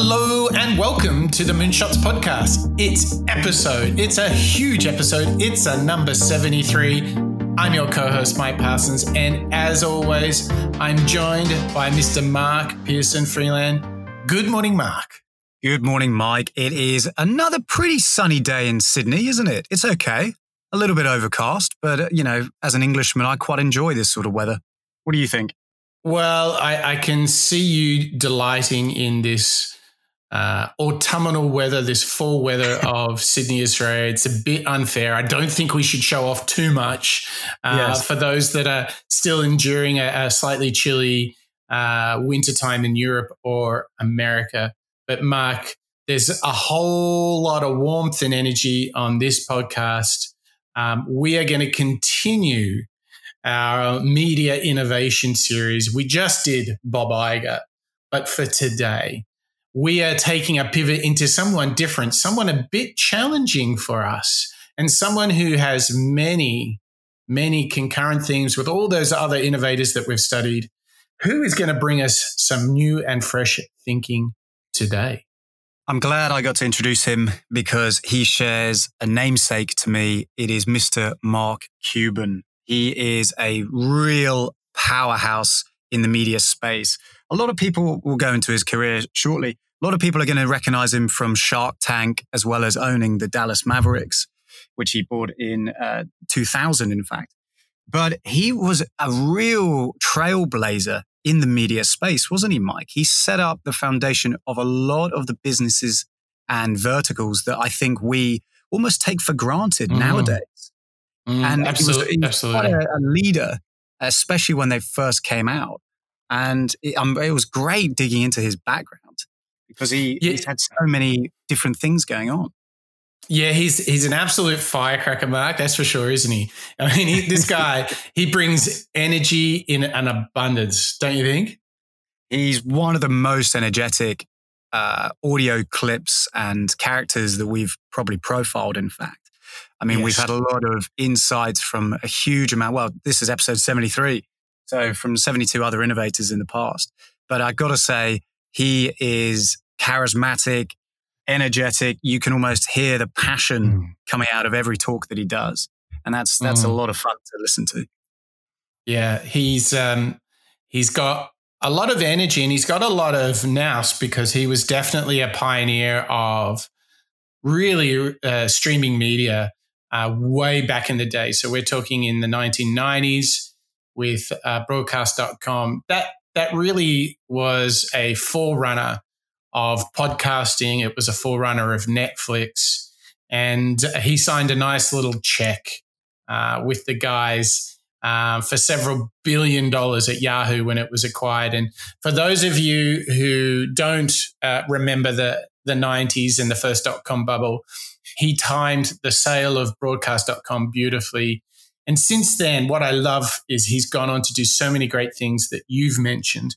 Hello and welcome to the Moonshots podcast. It's episode, it's a huge episode. It's a number 73. I'm your co host, Mike Parsons, and as always, I'm joined by Mr. Mark Pearson Freeland. Good morning, Mark. Good morning, Mike. It is another pretty sunny day in Sydney, isn't it? It's okay. A little bit overcast, but, uh, you know, as an Englishman, I quite enjoy this sort of weather. What do you think? Well, I, I can see you delighting in this uh, autumnal weather, this fall weather of Sydney, Australia. It's a bit unfair. I don't think we should show off too much uh, yes. for those that are still enduring a, a slightly chilly uh, wintertime in Europe or America. But, Mark, there's a whole lot of warmth and energy on this podcast. Um, we are going to continue our media innovation series. We just did Bob Iger, but for today, we are taking a pivot into someone different, someone a bit challenging for us, and someone who has many, many concurrent themes with all those other innovators that we've studied. Who is going to bring us some new and fresh thinking today? I'm glad I got to introduce him because he shares a namesake to me. It is Mr. Mark Cuban. He is a real powerhouse in the media space. A lot of people will go into his career shortly, a lot of people are going to recognize him from Shark Tank as well as owning the Dallas Mavericks, which he bought in uh, 2000, in fact. But he was a real trailblazer in the media space, wasn't he, Mike? He set up the foundation of a lot of the businesses and verticals that I think we almost take for granted mm. nowadays. Mm, and absolutely, he was, he was quite a, a, leader, especially when they first came out. And it, um, it was great digging into his background because he, yeah. he's had so many different things going on. Yeah, he's he's an absolute firecracker, Mark. That's for sure, isn't he? I mean, he, this guy he brings energy in an abundance, don't you think? He's one of the most energetic uh, audio clips and characters that we've probably profiled. In fact, I mean, yes. we've had a lot of insights from a huge amount. Well, this is episode seventy three, so from seventy two other innovators in the past. But I've got to say, he is charismatic, energetic. You can almost hear the passion mm. coming out of every talk that he does. And that's that's mm. a lot of fun to listen to. Yeah, he's um he's got a lot of energy and he's got a lot of nous because he was definitely a pioneer of really uh, streaming media uh, way back in the day. So we're talking in the 1990s with uh, broadcast.com. That that really was a forerunner of podcasting. It was a forerunner of Netflix. And he signed a nice little check uh, with the guys um, for several billion dollars at Yahoo when it was acquired. And for those of you who don't uh, remember the, the 90s and the first dot com bubble, he timed the sale of broadcast.com beautifully. And since then, what I love is he's gone on to do so many great things that you've mentioned.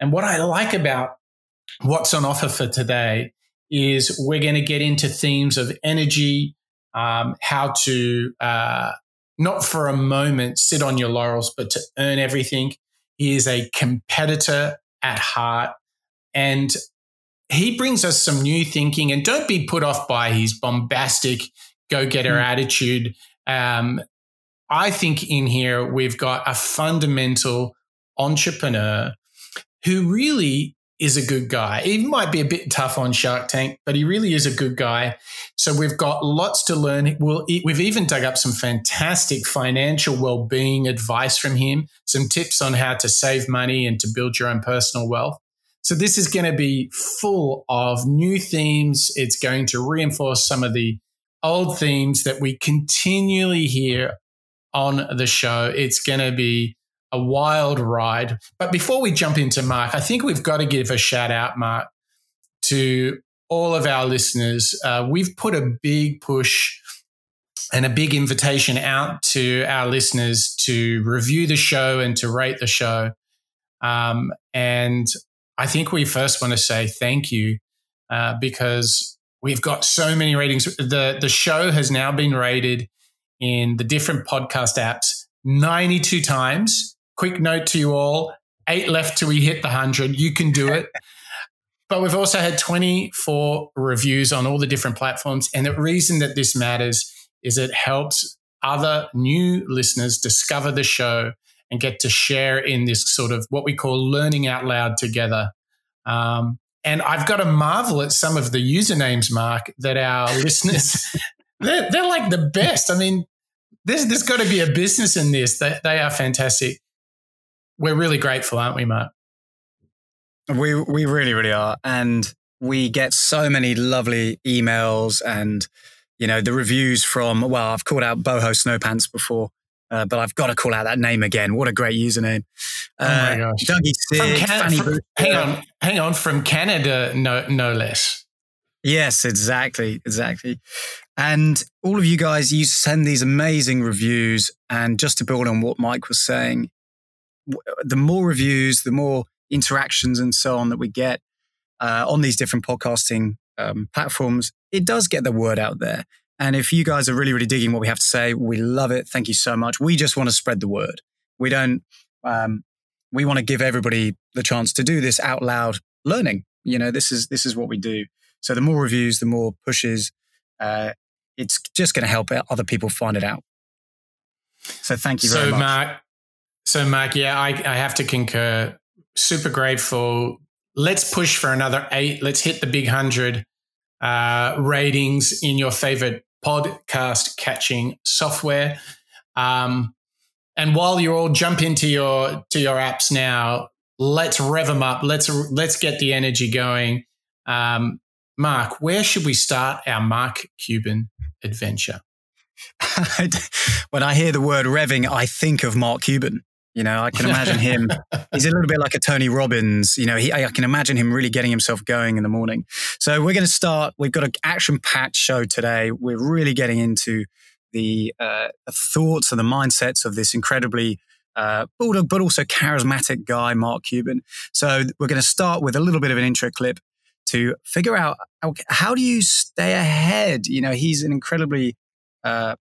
And what I like about what's on offer for today is we're going to get into themes of energy, um, how to uh, not for a moment sit on your laurels, but to earn everything. He is a competitor at heart. And he brings us some new thinking. And don't be put off by his bombastic go getter mm. attitude. Um, I think in here we've got a fundamental entrepreneur who really is a good guy. He might be a bit tough on Shark Tank, but he really is a good guy. So we've got lots to learn. We'll, we've even dug up some fantastic financial well-being advice from him, some tips on how to save money and to build your own personal wealth. So this is going to be full of new themes. It's going to reinforce some of the old themes that we continually hear on the show. It's going to be a wild ride. But before we jump into Mark, I think we've got to give a shout out, Mark, to all of our listeners. Uh, we've put a big push and a big invitation out to our listeners to review the show and to rate the show. Um, and I think we first want to say thank you uh, because we've got so many ratings. The, the show has now been rated in the different podcast apps 92 times quick note to you all eight left till we hit the 100. You can do it. but we've also had 24 reviews on all the different platforms. And the reason that this matters is it helps other new listeners discover the show and get to share in this sort of what we call learning out loud together. Um, and I've got to marvel at some of the usernames, Mark, that our listeners, they're, they're, like the best. I mean, there's, there's got to be a business in this. They, they are fantastic. We're really grateful, aren't we, Mark? We, we really, really are. And we get so many lovely emails and, you know, the reviews from, well, I've called out Boho Snowpants before. Uh, but I've got to call out that name again. What a great username. Uh, oh my uh, gosh. Dougie Sig, Can- from, hang on, hang on, from Canada, no, no less. Yes, exactly, exactly. And all of you guys, you send these amazing reviews. And just to build on what Mike was saying, the more reviews, the more interactions and so on that we get uh, on these different podcasting um, platforms, it does get the word out there. And if you guys are really, really digging what we have to say, we love it. Thank you so much. We just want to spread the word. We don't, um, we want to give everybody the chance to do this out loud learning. You know, this is, this is what we do. So the more reviews, the more pushes, uh, it's just going to help other people find it out. So thank you very so much. Mark, so Mark, yeah, I, I have to concur. Super grateful. Let's push for another eight. Let's hit the big hundred uh, ratings in your favorite podcast catching software. Um, and while you all jump into your to your apps now, let's rev them up. Let's let's get the energy going. Um, Mark, where should we start our Mark Cuban adventure? when I hear the word revving, I think of Mark Cuban. You know, I can imagine him. he's a little bit like a Tony Robbins. You know, he, I can imagine him really getting himself going in the morning. So we're going to start. We've got an action-packed show today. We're really getting into the, uh, thoughts and the mindsets of this incredibly uh, bulldog, but also charismatic guy, Mark Cuban. So we're going to start with a little bit of an intro clip to figure out how, how do you stay ahead. You know, he's an incredibly uh,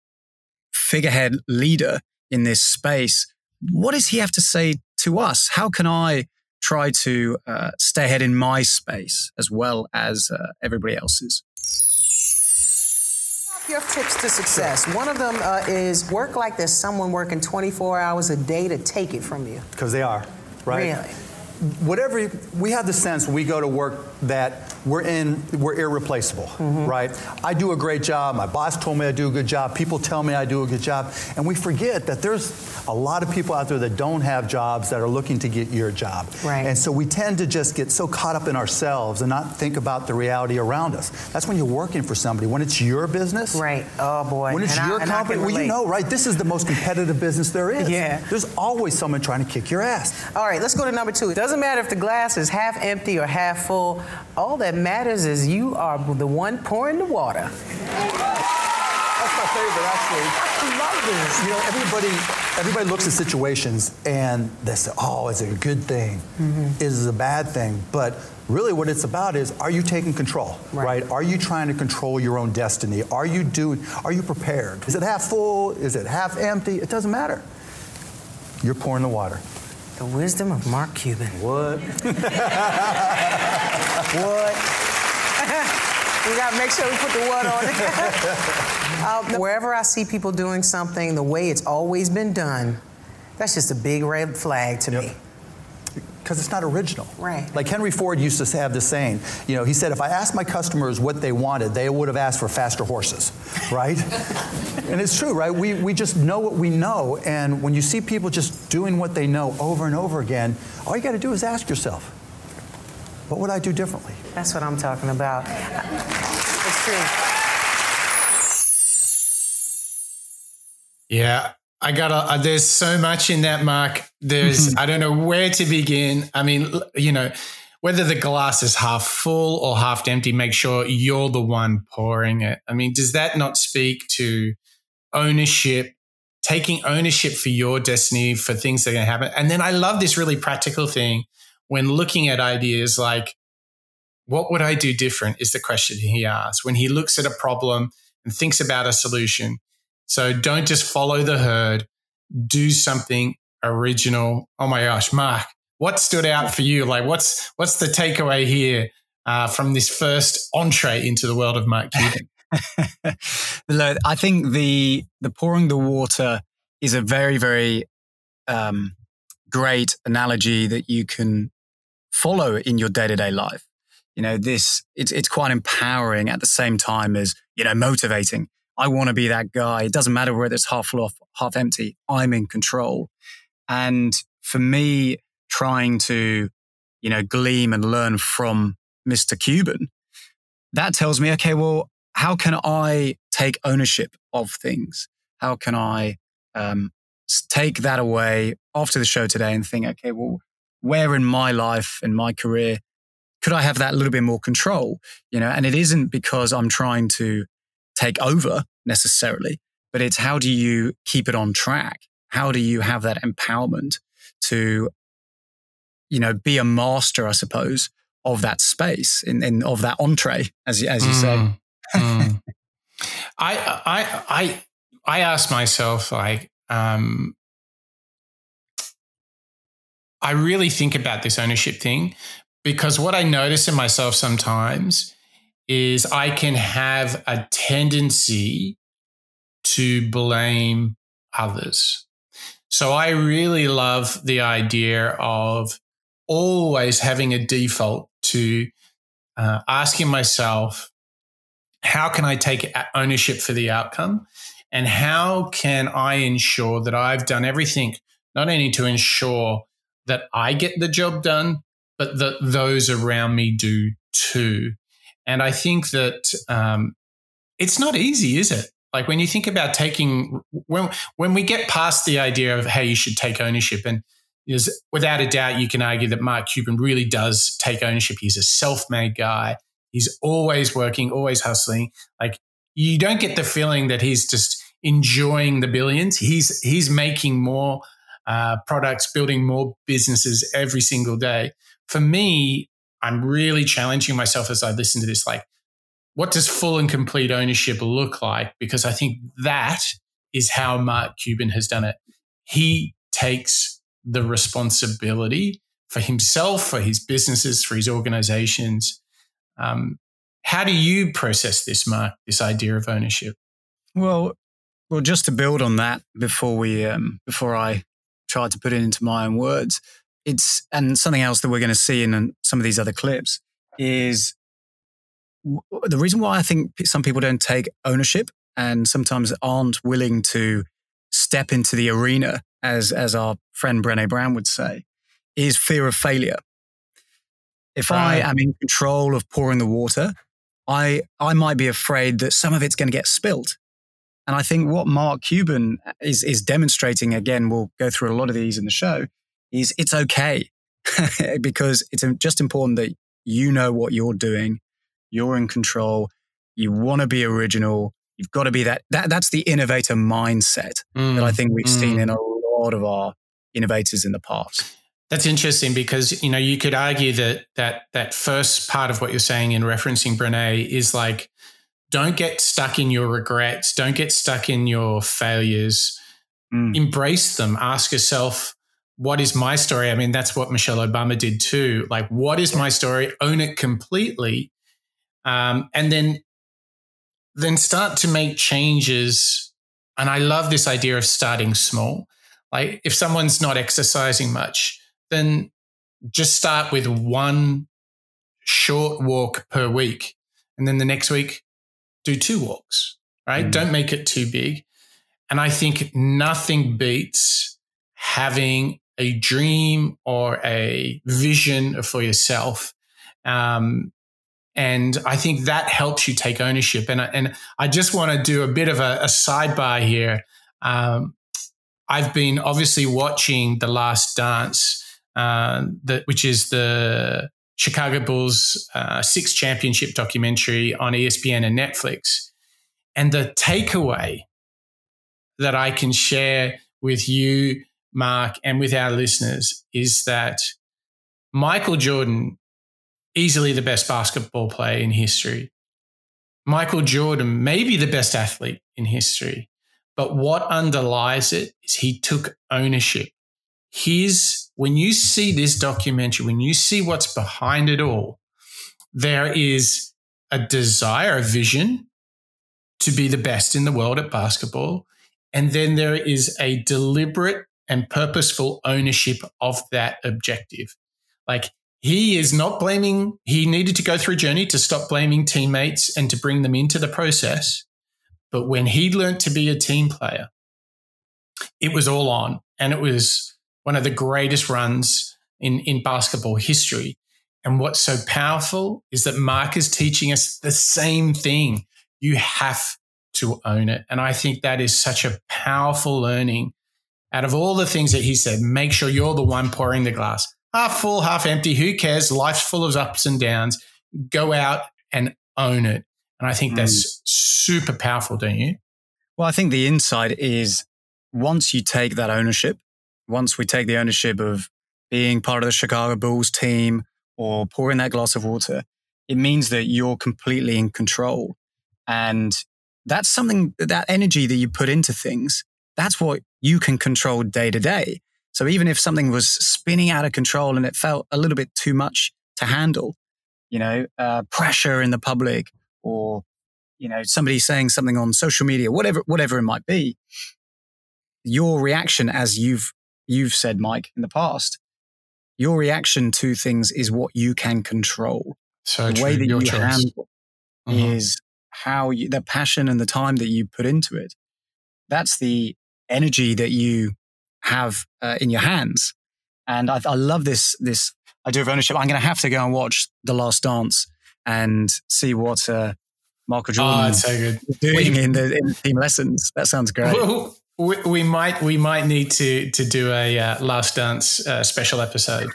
figurehead leader in this space what does he have to say to us? How can I try to uh, stay ahead in my space as well as uh, everybody else's? Your tips to success. One of them uh, is work like there's someone working 24 hours a day to take it from you. Because they are, right? Really? Whatever we have the sense we go to work that we're in we're irreplaceable mm-hmm. right? I do a great job. My boss told me i do a good job. People tell me i do a good job. And we forget that there's a lot of people out there that don't have jobs that are looking to get your job. Right. And so we tend to just get so caught up in ourselves and not think about the reality around us. That's when you're working for somebody. When it's your business. Right. Oh boy. When it's and your I, company well you know right this is the most competitive business there is. Yeah. There's always someone trying to kick your ass. All right let's go to number two. It doesn't matter if the glass is half empty or half full. All that matters is you are the one pouring the water. That's my favorite, actually. I love this. You know, everybody, everybody looks at situations and they say, "Oh, is it a good thing. Mm-hmm. Is it a bad thing?" But really, what it's about is, are you taking control? Right. right? Are you trying to control your own destiny? Are you doing? Are you prepared? Is it half full? Is it half empty? It doesn't matter. You're pouring the water. The wisdom of Mark Cuban. What? what? we got to make sure we put the wood on it. um, wherever I see people doing something the way it's always been done, that's just a big red flag to yep. me because it's not original. Right. Like Henry Ford used to have this saying, you know, he said, if I asked my customers what they wanted, they would have asked for faster horses, right? and it's true, right? We, we just know what we know. And when you see people just doing what they know over and over again, all you got to do is ask yourself, what would I do differently? That's what I'm talking about. It's true. Yeah, I got uh, there's so much in that, Mark. There's, I don't know where to begin. I mean, you know, whether the glass is half full or half empty, make sure you're the one pouring it. I mean, does that not speak to ownership, taking ownership for your destiny, for things that are going to happen? And then I love this really practical thing when looking at ideas like, what would I do different? Is the question he asks when he looks at a problem and thinks about a solution. So don't just follow the herd, do something original. Oh my gosh, Mark, what stood out for you? Like what's what's the takeaway here uh, from this first entree into the world of Mark Cuban? I think the the pouring the water is a very very um, great analogy that you can follow in your day to day life. You know, this it's it's quite empowering at the same time as you know motivating. I want to be that guy. It doesn't matter whether it's half full or half empty. I'm in control. And for me, trying to you know gleam and learn from Mr. Cuban, that tells me, okay, well, how can I take ownership of things? How can I um, take that away after the show today and think, okay, well, where in my life, in my career, could I have that little bit more control? You know, and it isn't because I'm trying to take over necessarily, but it's how do you keep it on track? How do you have that empowerment to, you know, be a master, I suppose, of that space in, in of that entree, as as you mm, say. mm. I I I I ask myself like um, I really think about this ownership thing because what I notice in myself sometimes is I can have a tendency to blame others. So I really love the idea of always having a default to uh, asking myself, how can I take ownership for the outcome? And how can I ensure that I've done everything, not only to ensure that I get the job done, but that those around me do too? And I think that um, it's not easy, is it? Like when you think about taking, when, when we get past the idea of, hey, you should take ownership, and is without a doubt, you can argue that Mark Cuban really does take ownership. He's a self made guy. He's always working, always hustling. Like you don't get the feeling that he's just enjoying the billions. He's he's making more uh, products, building more businesses every single day. For me, I'm really challenging myself as I listen to this. Like, what does full and complete ownership look like? Because I think that is how Mark Cuban has done it. He takes the responsibility for himself, for his businesses, for his organizations. Um, how do you process this, Mark, this idea of ownership? Well, well, just to build on that before we, um, before I try to put it into my own words, it's, and something else that we're going to see in some of these other clips is the reason why I think some people don't take ownership and sometimes aren't willing to step into the arena as, as our friend Brene Brown would say, is fear of failure. If. I am in control of pouring the water, I, I might be afraid that some of it's going to get spilt. And I think what Mark Cuban is, is demonstrating, again, we'll go through a lot of these in the show, is it's okay because it's just important that you know what you're doing. You're in control. You want to be original. You've got to be that. that that's the innovator mindset mm, that I mm, think we've mm. seen in a lot of our innovators in the past. That's interesting because you know you could argue that that that first part of what you're saying in referencing Brene is like don't get stuck in your regrets, don't get stuck in your failures. Mm. Embrace them. Ask yourself, what is my story? I mean, that's what Michelle Obama did too. Like, what is my story? Own it completely, um, and then then start to make changes. And I love this idea of starting small. Like if someone's not exercising much, then just start with one short walk per week. And then the next week, do two walks, right? Mm. Don't make it too big. And I think nothing beats having a dream or a vision for yourself. Um, and I think that helps you take ownership. And, and I just want to do a bit of a, a sidebar here. Um, I've been obviously watching The Last Dance, uh, that, which is the Chicago Bulls uh, six championship documentary on ESPN and Netflix. And the takeaway that I can share with you, Mark, and with our listeners is that Michael Jordan, easily the best basketball player in history. Michael Jordan, maybe the best athlete in history. But what underlies it is he took ownership. His, when you see this documentary, when you see what's behind it all, there is a desire, a vision to be the best in the world at basketball. And then there is a deliberate and purposeful ownership of that objective. Like he is not blaming, he needed to go through a journey to stop blaming teammates and to bring them into the process. But when he learned to be a team player, it was all on. And it was one of the greatest runs in, in basketball history. And what's so powerful is that Mark is teaching us the same thing. You have to own it. And I think that is such a powerful learning. Out of all the things that he said, make sure you're the one pouring the glass. Half full, half empty. Who cares? Life's full of ups and downs. Go out and own it. And I think mm. that's super powerful, don't you? Well, I think the insight is once you take that ownership, once we take the ownership of being part of the Chicago Bulls team or pouring that glass of water, it means that you're completely in control. And that's something, that energy that you put into things, that's what you can control day to day. So even if something was spinning out of control and it felt a little bit too much to handle, you know, uh, pressure in the public or, you know, somebody saying something on social media, whatever, whatever it might be, your reaction, as you've, you've said, Mike, in the past, your reaction to things is what you can control. So the true. way that your you choice. handle uh-huh. is how you, the passion and the time that you put into it. That's the energy that you have uh, in your hands. And I, I, love this, this idea of ownership. I'm going to have to go and watch The Last Dance and see what uh, Marco Jordan oh, so doing in the, in the team lessons. That sounds great. Well, we, we, might we might need to to do a uh, Last Dance uh, special episode.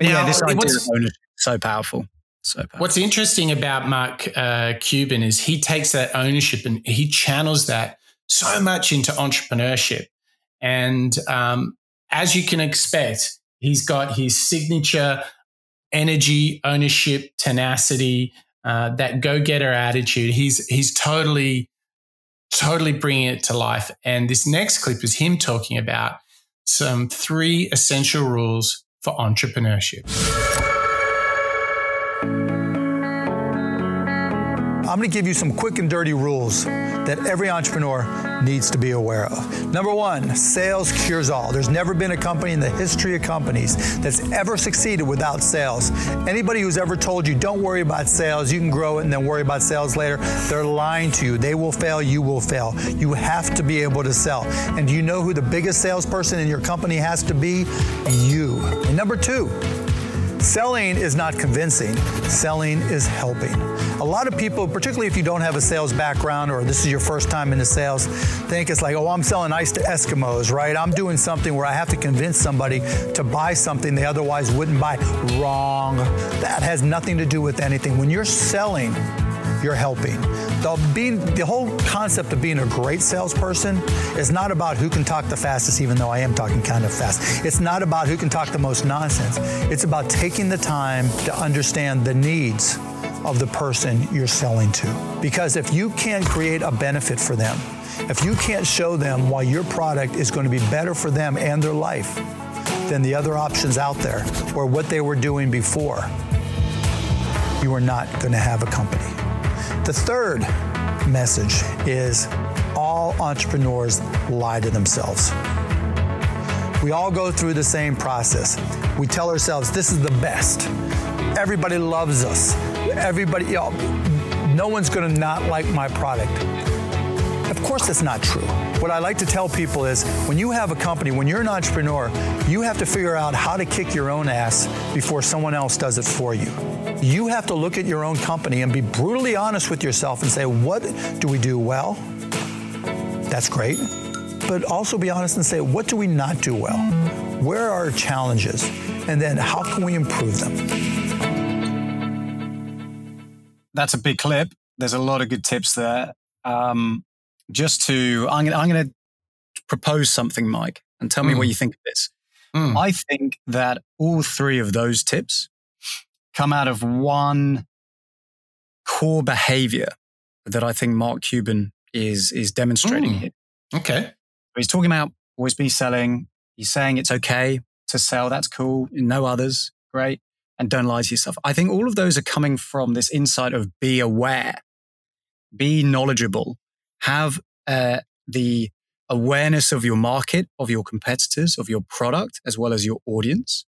yeah, this idea of ownership so powerful. So powerful. What's interesting about Mark uh, Cuban is he takes that ownership and he channels that so much into entrepreneurship. And um, as you can expect, he's got his signature energy, ownership, tenacity, uh, that go-getter attitude. He's he's totally, totally bringing it to life. And this next clip is him talking about some three essential rules for entrepreneurship. I'm going to give you some quick and dirty rules that every entrepreneur needs to be aware of. Number one, sales cures all. There's never been a company in the history of companies that's ever succeeded without sales. Anybody who's ever told you, don't worry about sales, you can grow it and then worry about sales later, they're lying to you. They will fail, you will fail. You have to be able to sell. And do you know who the biggest salesperson in your company has to be? You. And number two, Selling is not convincing, selling is helping. A lot of people, particularly if you don't have a sales background or this is your first time into sales, think it's like, oh, I'm selling ice to Eskimos, right? I'm doing something where I have to convince somebody to buy something they otherwise wouldn't buy. Wrong. That has nothing to do with anything. When you're selling, you're helping. The, being, the whole concept of being a great salesperson is not about who can talk the fastest, even though I am talking kind of fast. It's not about who can talk the most nonsense. It's about taking the time to understand the needs of the person you're selling to. Because if you can't create a benefit for them, if you can't show them why your product is going to be better for them and their life than the other options out there or what they were doing before, you are not going to have a company. The third message is all entrepreneurs lie to themselves. We all go through the same process. We tell ourselves this is the best. Everybody loves us. Everybody, you no one's going to not like my product. Of course, that's not true. What I like to tell people is when you have a company, when you're an entrepreneur, you have to figure out how to kick your own ass before someone else does it for you you have to look at your own company and be brutally honest with yourself and say, what do we do well? That's great. But also be honest and say, what do we not do well? Where are our challenges? And then how can we improve them? That's a big clip. There's a lot of good tips there. Um, just to, I'm going I'm to propose something, Mike, and tell me mm. what you think of this. Mm. I think that all three of those tips come out of one core behavior that I think Mark Cuban is is demonstrating mm. here. Okay. He's talking about always be selling. He's saying it's okay to sell. That's cool. No others. Great. and don't lie to yourself. I think all of those are coming from this insight of be aware, be knowledgeable, have uh, the awareness of your market, of your competitors, of your product, as well as your audience.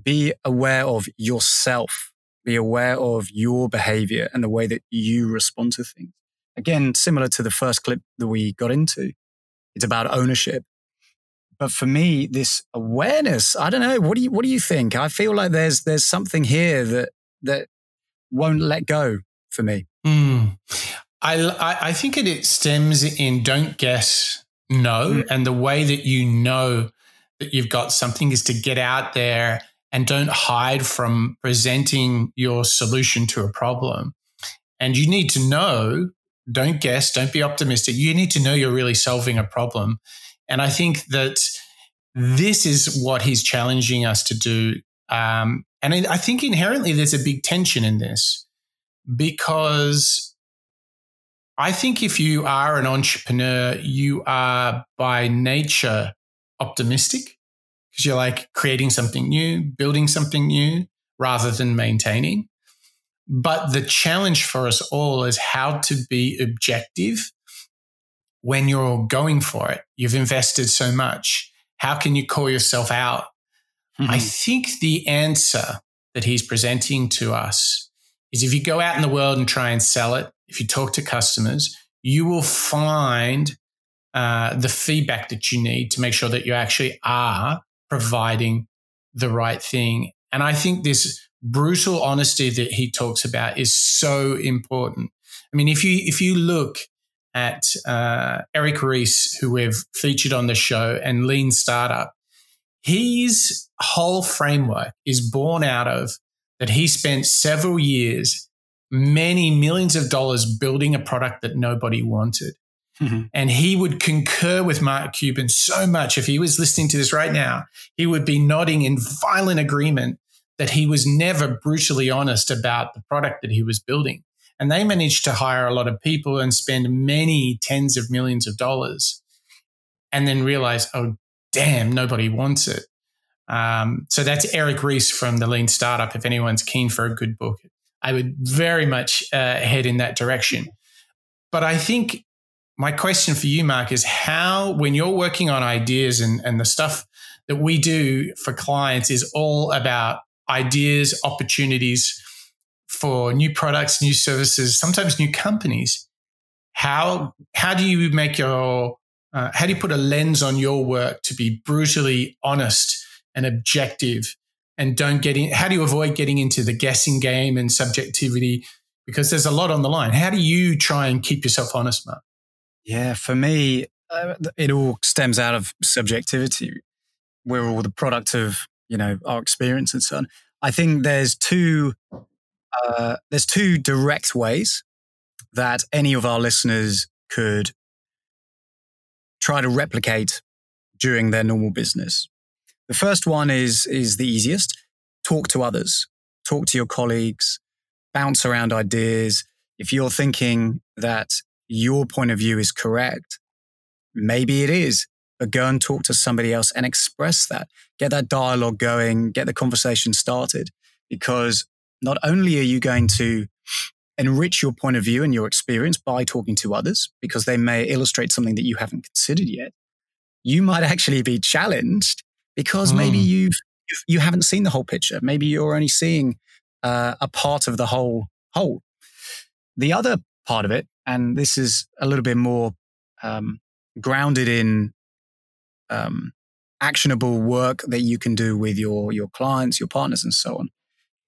Be aware of yourself. Be aware of your behavior and the way that you respond to things. Again, similar to the first clip that we got into, it's about ownership. But for me, this awareness, I don't know. What do you What do you think? I feel like there's there's something here that that won't let go for me. Mm. I, I think it, it stems in don't guess, know. Mm. And the way that you know that you've got something is to get out there and don't hide from presenting your solution to a problem. And you need to know, don't guess, don't be optimistic. You need to know you're really solving a problem. And I think that this is what he's challenging us to do. Um, and I think inherently there's a big tension in this because I think if you are an entrepreneur, you are by nature optimistic because you're like creating something new, building something new rather than maintaining. But the challenge for us all is how to be objective when you're going for it. You've invested so much. How can you call yourself out? Mm-hmm. I think the answer that he's presenting to us is if you go out in the world and try and sell it, if you talk to customers, you will find uh, the feedback that you need to make sure that you actually are providing the right thing. And I think this brutal honesty that he talks about is so important. I mean, if you if you look at uh, Eric Ries, who we've featured on the show, and Lean Startup, his whole framework is born out of that he spent several years many millions of dollars building a product that nobody wanted. Mm-hmm. And he would concur with Mark Cuban so much. If he was listening to this right now, he would be nodding in violent agreement that he was never brutally honest about the product that he was building. And they managed to hire a lot of people and spend many tens of millions of dollars and then realize, oh, damn, nobody wants it. Um, so that's Eric Ries from the Lean Startup. If anyone's keen for a good book, I would very much uh, head in that direction. But I think my question for you, Mark, is how, when you're working on ideas and, and the stuff that we do for clients is all about ideas, opportunities for new products, new services, sometimes new companies. How, how do you make your, uh, how do you put a lens on your work to be brutally honest and objective and don't get in how do you avoid getting into the guessing game and subjectivity? Because there's a lot on the line. How do you try and keep yourself honest mark? Yeah for me uh, it all stems out of subjectivity. We're all the product of you know our experience and so on. I think there's two uh, there's two direct ways that any of our listeners could try to replicate during their normal business the first one is, is the easiest. Talk to others, talk to your colleagues, bounce around ideas. If you're thinking that your point of view is correct, maybe it is, but go and talk to somebody else and express that. Get that dialogue going, get the conversation started, because not only are you going to enrich your point of view and your experience by talking to others, because they may illustrate something that you haven't considered yet, you might actually be challenged because mm. maybe you've, you've you haven't seen the whole picture. Maybe you're only seeing uh, a part of the whole whole. The other part of it, and this is a little bit more um, grounded in um, actionable work that you can do with your your clients, your partners, and so on,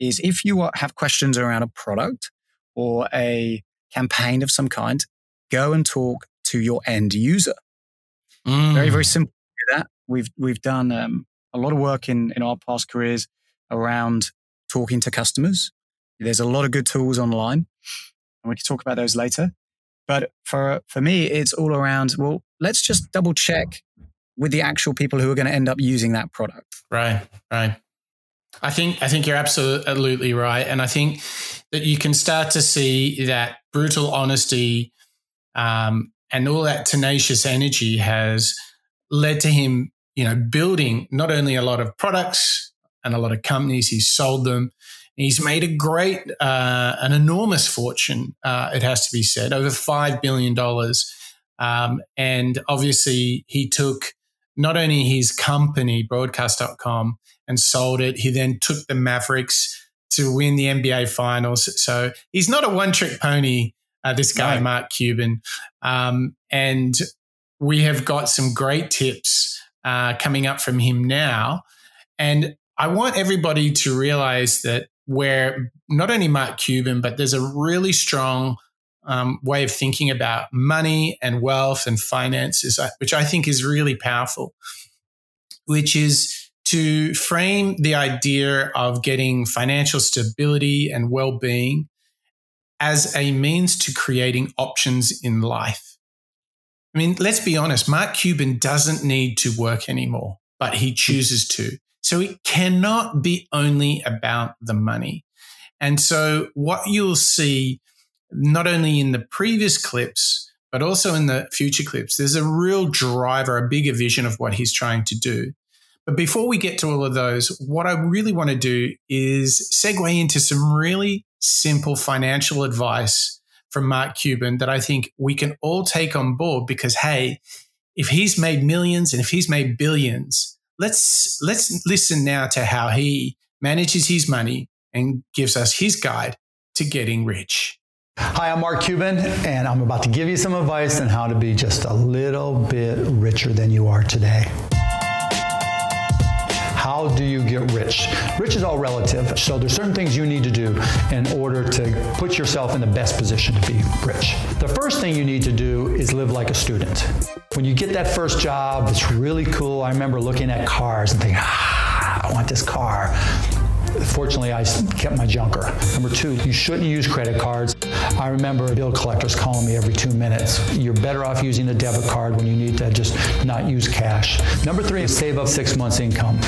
is if you have questions around a product or a campaign of some kind, go and talk to your end user. Mm. Very very simple that. We've we've done um, a lot of work in in our past careers around talking to customers. There's a lot of good tools online, and we can talk about those later. But for for me, it's all around. Well, let's just double check with the actual people who are going to end up using that product. Right, right. I think I think you're absolutely right, and I think that you can start to see that brutal honesty um, and all that tenacious energy has led to him, you know, building not only a lot of products, and a lot of companies. He's sold them. He's made a great, uh, an enormous fortune, uh, it has to be said, over $5 billion. Um, and obviously, he took not only his company, broadcast.com, and sold it, he then took the Mavericks to win the NBA finals. So he's not a one trick pony, uh, this guy, right. Mark Cuban. Um, and we have got some great tips uh, coming up from him now. And I want everybody to realize that where not only Mark Cuban, but there's a really strong um, way of thinking about money and wealth and finances, uh, which I think is really powerful, which is to frame the idea of getting financial stability and well being as a means to creating options in life. I mean, let's be honest, Mark Cuban doesn't need to work anymore, but he chooses to. So it cannot be only about the money. And so what you'll see, not only in the previous clips, but also in the future clips, there's a real driver, a bigger vision of what he's trying to do. But before we get to all of those, what I really want to do is segue into some really simple financial advice from Mark Cuban that I think we can all take on board because, hey, if he's made millions and if he's made billions, let's let's listen now to how he manages his money and gives us his guide to getting rich. Hi, I'm Mark Cuban, and I'm about to give you some advice on how to be just a little bit richer than you are today. How do you get rich? Rich is all relative. So there's certain things you need to do in order to put yourself in the best position to be rich. The first thing you need to do is live like a student. When you get that first job, it's really cool. I remember looking at cars and thinking, ah, I want this car. Fortunately, I kept my junker. Number two, you shouldn't use credit cards. I remember bill collectors calling me every two minutes. You're better off using a debit card when you need to just not use cash. Number three is save up six months' income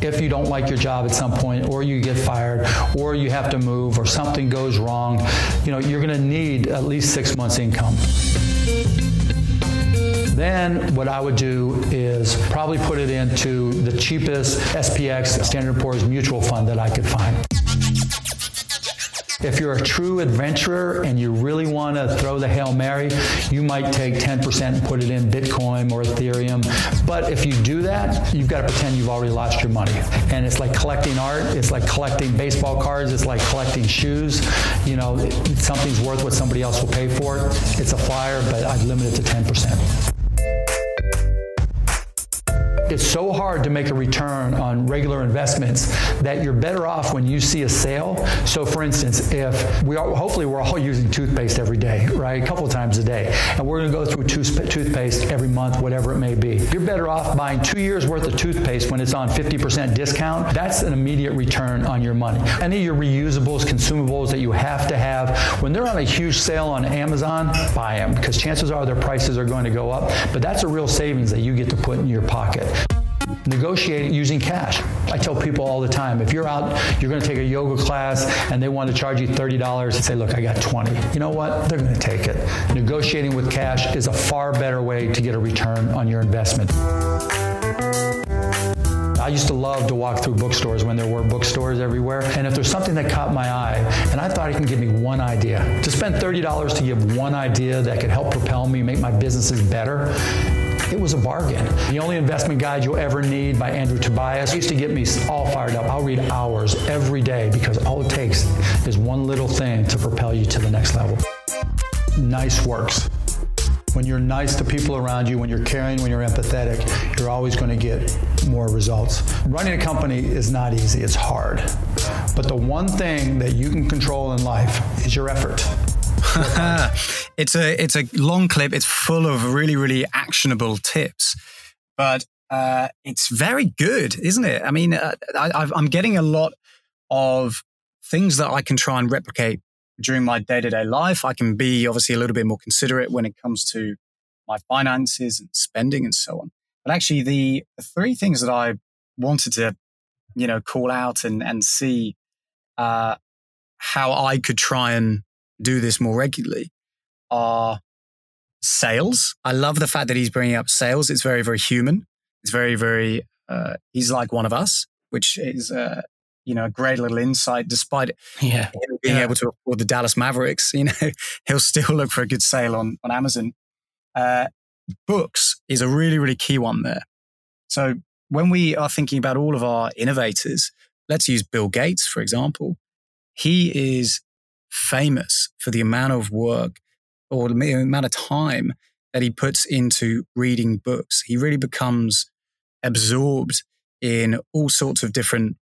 if you don't like your job at some point or you get fired or you have to move or something goes wrong, you know, you're going to need at least 6 months income. Then what I would do is probably put it into the cheapest SPX Standard Poor's mutual fund that I could find. If you're a true adventurer and you really want to throw the Hail Mary, you might take 10% and put it in Bitcoin or Ethereum. But if you do that, you've got to pretend you've already lost your money. And it's like collecting art, it's like collecting baseball cards, it's like collecting shoes. You know, something's worth what somebody else will pay for it. It's a flyer, but I'd limit it to 10%. It's so hard to make a return on regular investments that you're better off when you see a sale. So, for instance, if we are, hopefully we're all using toothpaste every day, right? A couple of times a day, and we're going to go through toothpaste every month, whatever it may be. You're better off buying two years worth of toothpaste when it's on 50% discount. That's an immediate return on your money. Any of your reusables, consumables that you have to have, when they're on a huge sale on Amazon, buy them because chances are their prices are going to go up. But that's a real savings that you get to put in your pocket. Negotiate using cash. I tell people all the time, if you're out, you're going to take a yoga class and they want to charge you $30 and say, look, I got 20. You know what? They're going to take it. Negotiating with cash is a far better way to get a return on your investment. I used to love to walk through bookstores when there were bookstores everywhere. And if there's something that caught my eye, and I thought it can give me one idea, to spend $30 to give one idea that could help propel me, make my businesses better, it was a bargain. The only investment guide you'll ever need by Andrew Tobias used to get me all fired up. I'll read hours every day because all it takes is one little thing to propel you to the next level. Nice works. When you're nice to people around you, when you're caring, when you're empathetic, you're always going to get more results. Running a company is not easy, it's hard. But the one thing that you can control in life is your effort. it's a it's a long clip. It's full of really really actionable tips, but uh, it's very good, isn't it? I mean, uh, I, I'm getting a lot of things that I can try and replicate during my day to day life. I can be obviously a little bit more considerate when it comes to my finances and spending and so on. But actually, the, three things that I wanted to, you know, call out and and see uh, how I could try and do this more regularly are sales. I love the fact that he's bringing up sales. It's very, very human. It's very, very, uh, he's like one of us. which is, uh, you know, a great little insight. Despite yeah. being yeah. able to afford the Dallas Mavericks, you know, he'll still look for a good sale on, on Amazon. Uh, books is a really, really key one there. So when we are thinking about all of our innovators, let's use Bill Gates, for example. He is famous for the amount of work or the amount of time that he puts into reading books. He really becomes absorbed in all sorts of different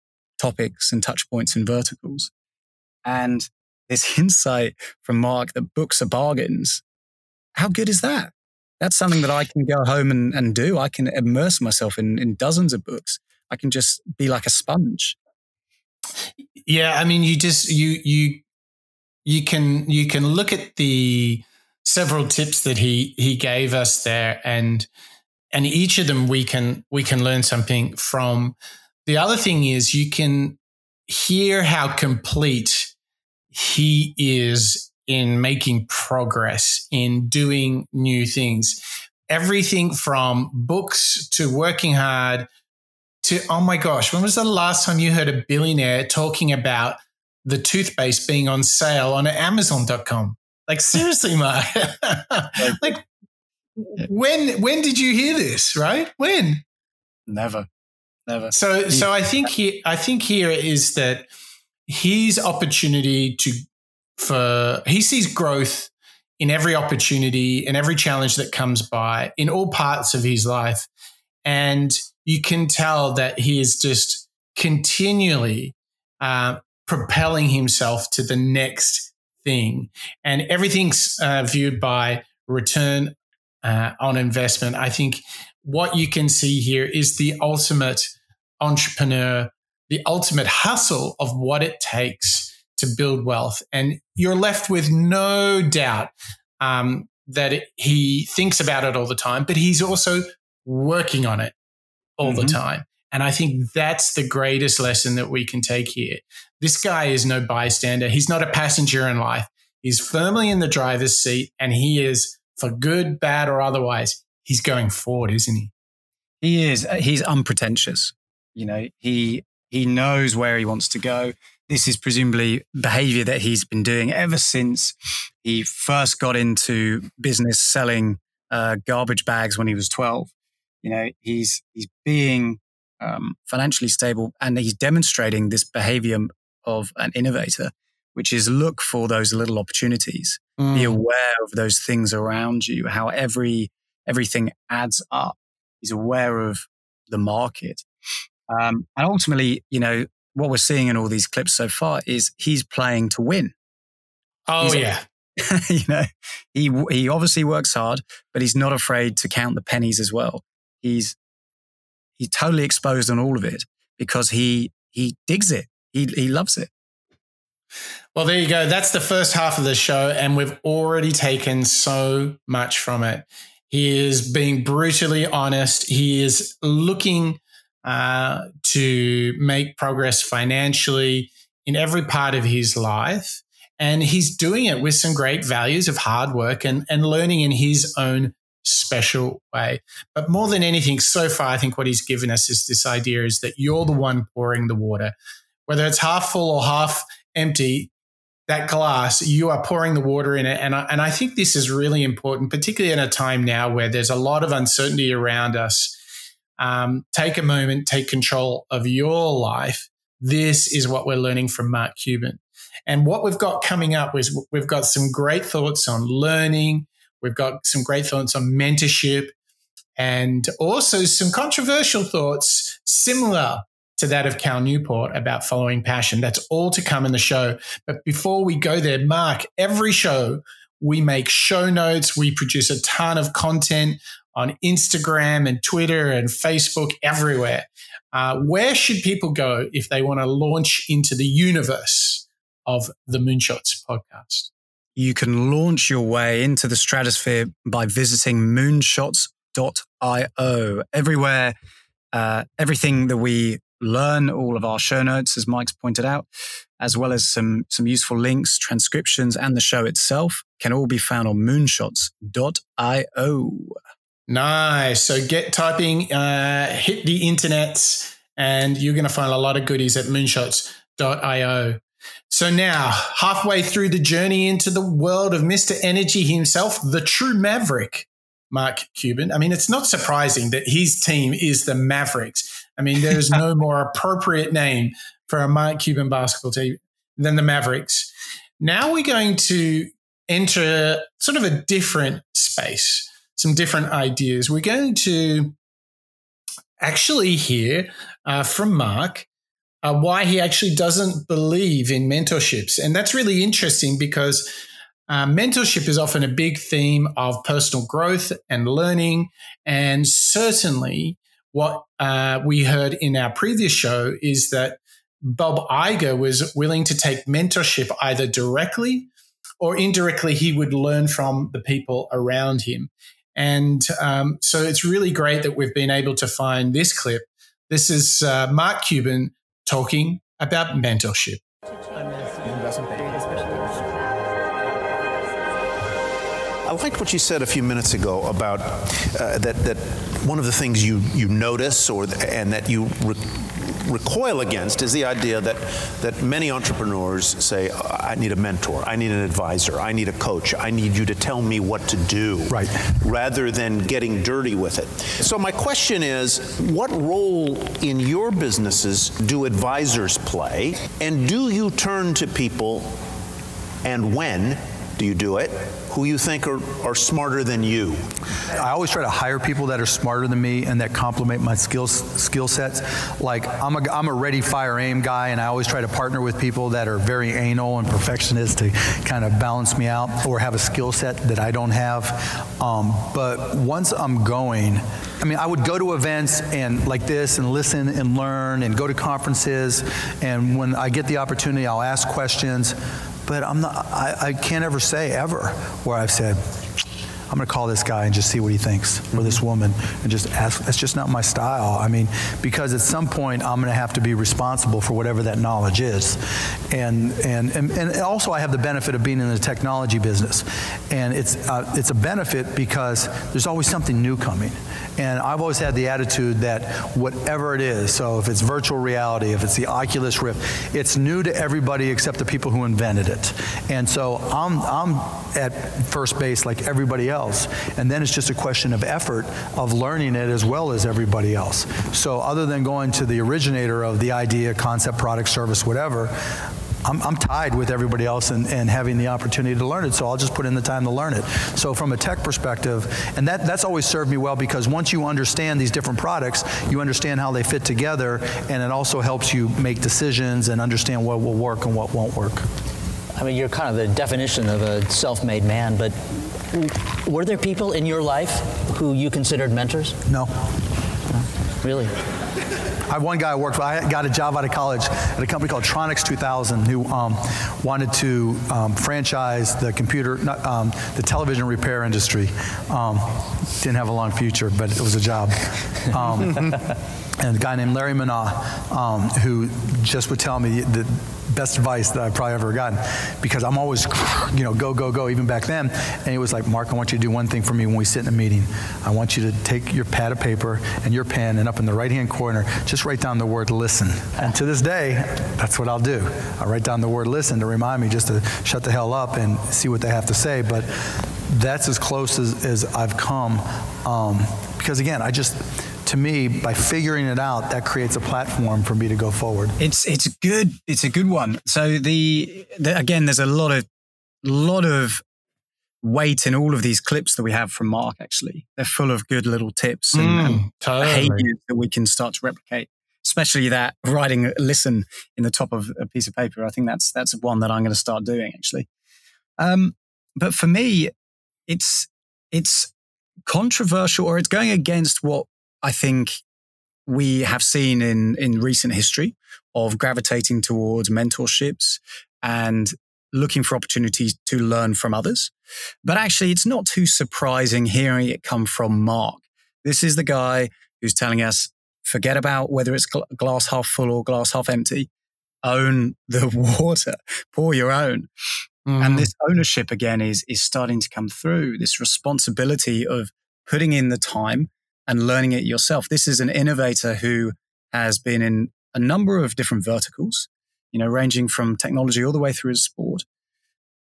topics and touch points and verticals. And this insight from Mark that books are bargains, how good is that? That's something that I can go home and, and do. I can immerse myself in, in dozens of books. I can just be like a sponge. Yeah, I mean, you just you you you can you can look at the several tips that he he gave us there, and and each of them we can we can learn something from. The other thing is you can hear how complete he is in making progress in doing new things. Everything from books to working hard to oh my gosh, when was the last time you heard a billionaire talking about the toothpaste being on sale on Amazon.com? Like seriously, Mark. like when when did you hear this? Right? When? Never, never. So so I think he I think here is that his opportunity to for he sees growth in every opportunity and every challenge that comes by in all parts of his life, and you can tell that he is just continually uh, propelling himself to the next thing. And everything's uh, viewed by return uh, on investment. I think what you can see here is the ultimate entrepreneur, the ultimate hustle of what it takes to build wealth. And you're left with no doubt um, that it, he thinks about it all the time, but he's also working on it all mm-hmm. the time. And I think that's the greatest lesson that we can take here. This guy is no bystander. He's not a passenger in life. He's firmly in the driver's seat and he is, for good, bad, or otherwise, he's going forward, isn't he? He is. Uh, he's unpretentious. You know, he he knows where he wants to go. This is presumably behavior that he's been doing ever since he first got into business selling uh, garbage bags when he was 12. You know, he's he's being um, financially stable and he's demonstrating this behavior of an innovator, which is look for those little opportunities, mm. be aware of those things around you, how every everything adds up. He's aware of the market, um, and ultimately, you know, what we're seeing in all these clips so far is he's playing to win. Oh he's, yeah. you know, he he obviously works hard, but he's not afraid to count the pennies as well he's he's totally exposed on all of it because he he digs it. He he loves it. Well, there you go. That's the first half of the show, and we've already taken so much from it. He is being brutally honest. He is looking uh, to make progress financially in every part of his life. And he's doing it with some great values of hard work and, and learning in his own special way. But more than anything, so far, I think what he's given us is this idea is that you're the one pouring the water. Whether it's half full or half empty, that glass, you are pouring the water in it. And I, and I think this is really important, particularly in a time now where there's a lot of uncertainty around us. Um, take a moment, take control of your life. This is what we're learning from Mark Cuban. And what we've got coming up is we've got some great thoughts on learning, We've got some great thoughts on mentorship and also some controversial thoughts similar to that of Cal Newport about following passion. That's all to come in the show. But before we go there, Mark, every show we make show notes, we produce a ton of content on Instagram and Twitter and Facebook, everywhere. Uh, where should people go if they want to launch into the universe of the Moonshots podcast? You can launch your way into the stratosphere by visiting moonshots.io. Everywhere, uh, everything that we learn, all of our show notes, as Mike's pointed out, as well as some, some useful links, transcriptions, and the show itself can all be found on moonshots.io. Nice. So get typing, uh, hit the internet And you're going to find a lot of goodies at moonshots.io. So now, halfway through the journey into the world of Mr. Energy himself, the true maverick, Mark Cuban. I mean, it's not surprising that his team is the Mavericks. I mean, there is no more appropriate name for a Mark Cuban basketball team than the Mavericks. Now we're going to enter sort of a different space, some different ideas. We're going to actually hear uh, from Mark uh, why he actually doesn't believe in mentorships. And that's really interesting because uh, mentorship is often a big theme of personal growth and learning. And certainly, what uh, we heard in our previous show is that Bob Iger was willing to take mentorship either directly or indirectly, he would learn from the people around him. And um, so it's really great that we've been able to find this clip. This is uh, Mark Cuban talking about mentorship. I liked what you said a few minutes ago about uh, that that one of the things you you notice or and that you re- recoil against is the idea that that many entrepreneurs say I need a mentor, I need an advisor, I need a coach, I need you to tell me what to do, right? Rather than getting dirty with it. So my question is, what role in your businesses do advisors play, and do you turn to people, and when do you do it? who you think are, are smarter than you? I always try to hire people that are smarter than me and that complement my skills skill sets. Like I'm a, I'm a ready, fire, aim guy, and I always try to partner with people that are very anal and perfectionist to kind of balance me out or have a skill set that I don't have. Um, but once I'm going, I mean, I would go to events and like this and listen and learn and go to conferences. And when I get the opportunity, I'll ask questions but I'm not, I, I can't ever say ever where I've said, I'm going to call this guy and just see what he thinks, or this woman, and just ask. That's just not my style. I mean, because at some point I'm going to have to be responsible for whatever that knowledge is, and and and, and also I have the benefit of being in the technology business, and it's uh, it's a benefit because there's always something new coming. And I've always had the attitude that whatever it is, so if it's virtual reality, if it's the Oculus Rift, it's new to everybody except the people who invented it. And so I'm, I'm at first base like everybody else. And then it's just a question of effort of learning it as well as everybody else. So other than going to the originator of the idea, concept, product, service, whatever, I'm, I'm, tied with everybody else and, and, having the opportunity to learn it, so I'll just put in the time to learn it. So from a tech perspective, and that, that's always served me well because once you understand these different products, you understand how they fit together, and it also helps you make decisions and understand what will work and what won't work. I mean, you're kind of the definition of a self-made man, but were there people in your life who you considered mentors? No. Really? I have one guy I worked for. I got a job out of college at a company called Tronics 2000 who um, wanted to um, franchise the computer, not, um, the television repair industry. Um, didn't have a long future, but it was a job. Um, and a guy named Larry Minot, um, who just would tell me that best advice that I've probably ever gotten because I'm always, you know, go, go, go, even back then. And he was like, Mark, I want you to do one thing for me when we sit in a meeting. I want you to take your pad of paper and your pen, and up in the right hand corner, just write down the word listen. And to this day, that's what I'll do. I'll write down the word listen to remind me just to shut the hell up and see what they have to say. But that's as close as, as I've come. Um, because again, I just, to me, by figuring it out, that creates a platform for me to go forward. It's it's good. It's a good one. So the, the again, there's a lot of lot of weight in all of these clips that we have from Mark. Actually, they're full of good little tips and, mm, and totally. behaviors that we can start to replicate. Especially that writing listen in the top of a piece of paper. I think that's that's one that I'm going to start doing actually. Um, but for me, it's it's controversial or it's going against what I think we have seen in, in recent history of gravitating towards mentorships and looking for opportunities to learn from others. But actually, it's not too surprising hearing it come from Mark. This is the guy who's telling us forget about whether it's glass half full or glass half empty. Own the water, pour your own. Mm. And this ownership again is, is starting to come through this responsibility of putting in the time and learning it yourself. This is an innovator who has been in a number of different verticals, you know, ranging from technology all the way through to sport.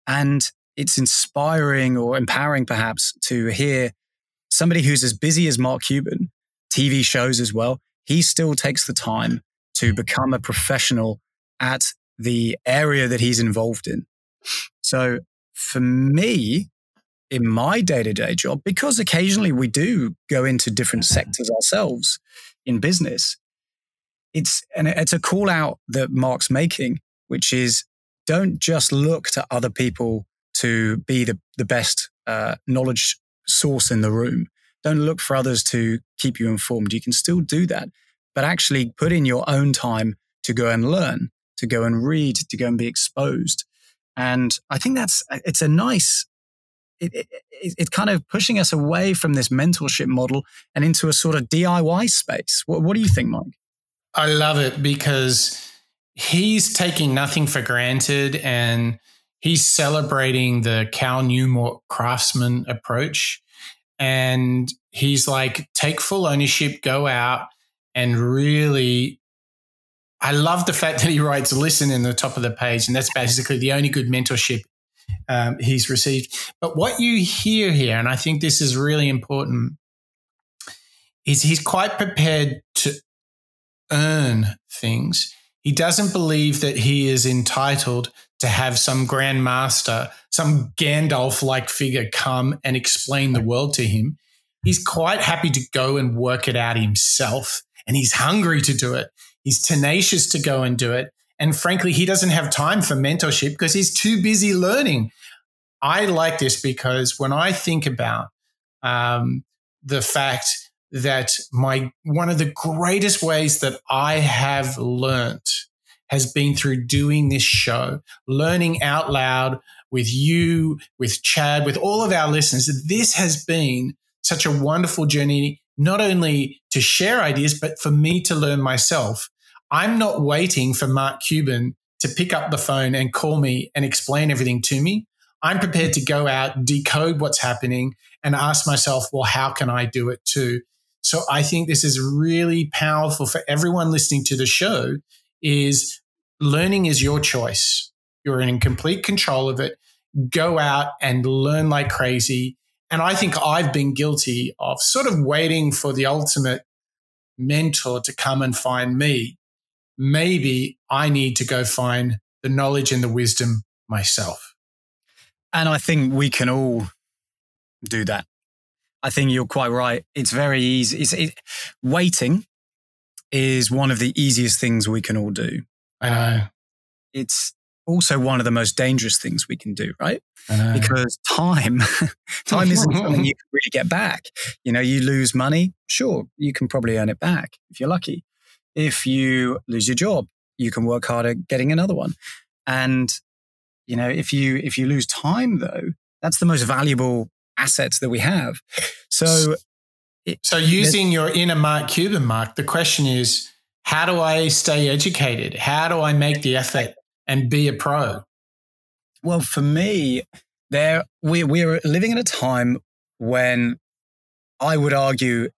And it's inspiring or empowering perhaps to hear somebody who's as busy as Mark Cuban, TV shows as well. He still takes the time to hmm. become a professional at the area that he's involved in. So for me, in my day to day job, because occasionally we do go into different sectors ourselves in business, it's, and it's a call out that Mark's making, which is don't just look to other people to be the, the best uh, knowledge source in the room. Don't look for others to keep you informed. You can still do that, but actually put in your own time to go and learn, to go and read, to go and be exposed. And I think that's, it's a nice, it, it, it's kind of pushing us away from this mentorship model and into a sort of DIY space. What, what do you think, Mike? I love it because he's taking nothing for granted and he's celebrating the Cal Newport craftsman approach. And he's like, take full ownership, go out and really. I love the fact that he writes listen in the top of the page. And that's basically the only good mentorship um, he's received. But what you hear here, and I think this is really important, is he's quite prepared to earn things. He doesn't believe that he is entitled to have some grand master, some Gandalf like figure come and explain the world to him. He's quite happy to go and work it out himself. And he's hungry to do it. He's tenacious to go and do it. And frankly, he doesn't have time for mentorship because he's too busy learning. I like this because when I think about um, the fact that my one of the greatest ways that I have learnt has been through doing this show, learning out loud with you, with Chad, with all of our listeners. This has been such a wonderful journey, not only to share ideas, but for me to learn myself. I'm not waiting for Mark Cuban to pick up the phone and call me and explain everything to me. I'm prepared to go out, decode what's happening, and ask myself, well, how can I do it too? So I think this is really powerful for everyone listening to the show is learning is your choice. You're in complete control of it. Go out and learn like crazy. And I think I've been guilty of sort of waiting for the ultimate mentor to come and find me. Maybe I need to go find the knowledge and the wisdom myself. And I think we can all do that. I think you're quite right. It's very easy. It's, it, waiting is one of the easiest things we can all do. I know. It's also one of the most dangerous things we can do, right? Because time, time isn't something you can really get back. You know, you lose money, sure, you can probably earn it back if you're lucky. If you lose your job, you can work harder getting another one. And you know, if you if you lose time though, that's the most valuable assets that we have. So, so using your inner Mark Cuban, Mark, the question is, how do I stay educated? How do I make the effort and be a pro? Well, for me, there we we're living in a time when I would argue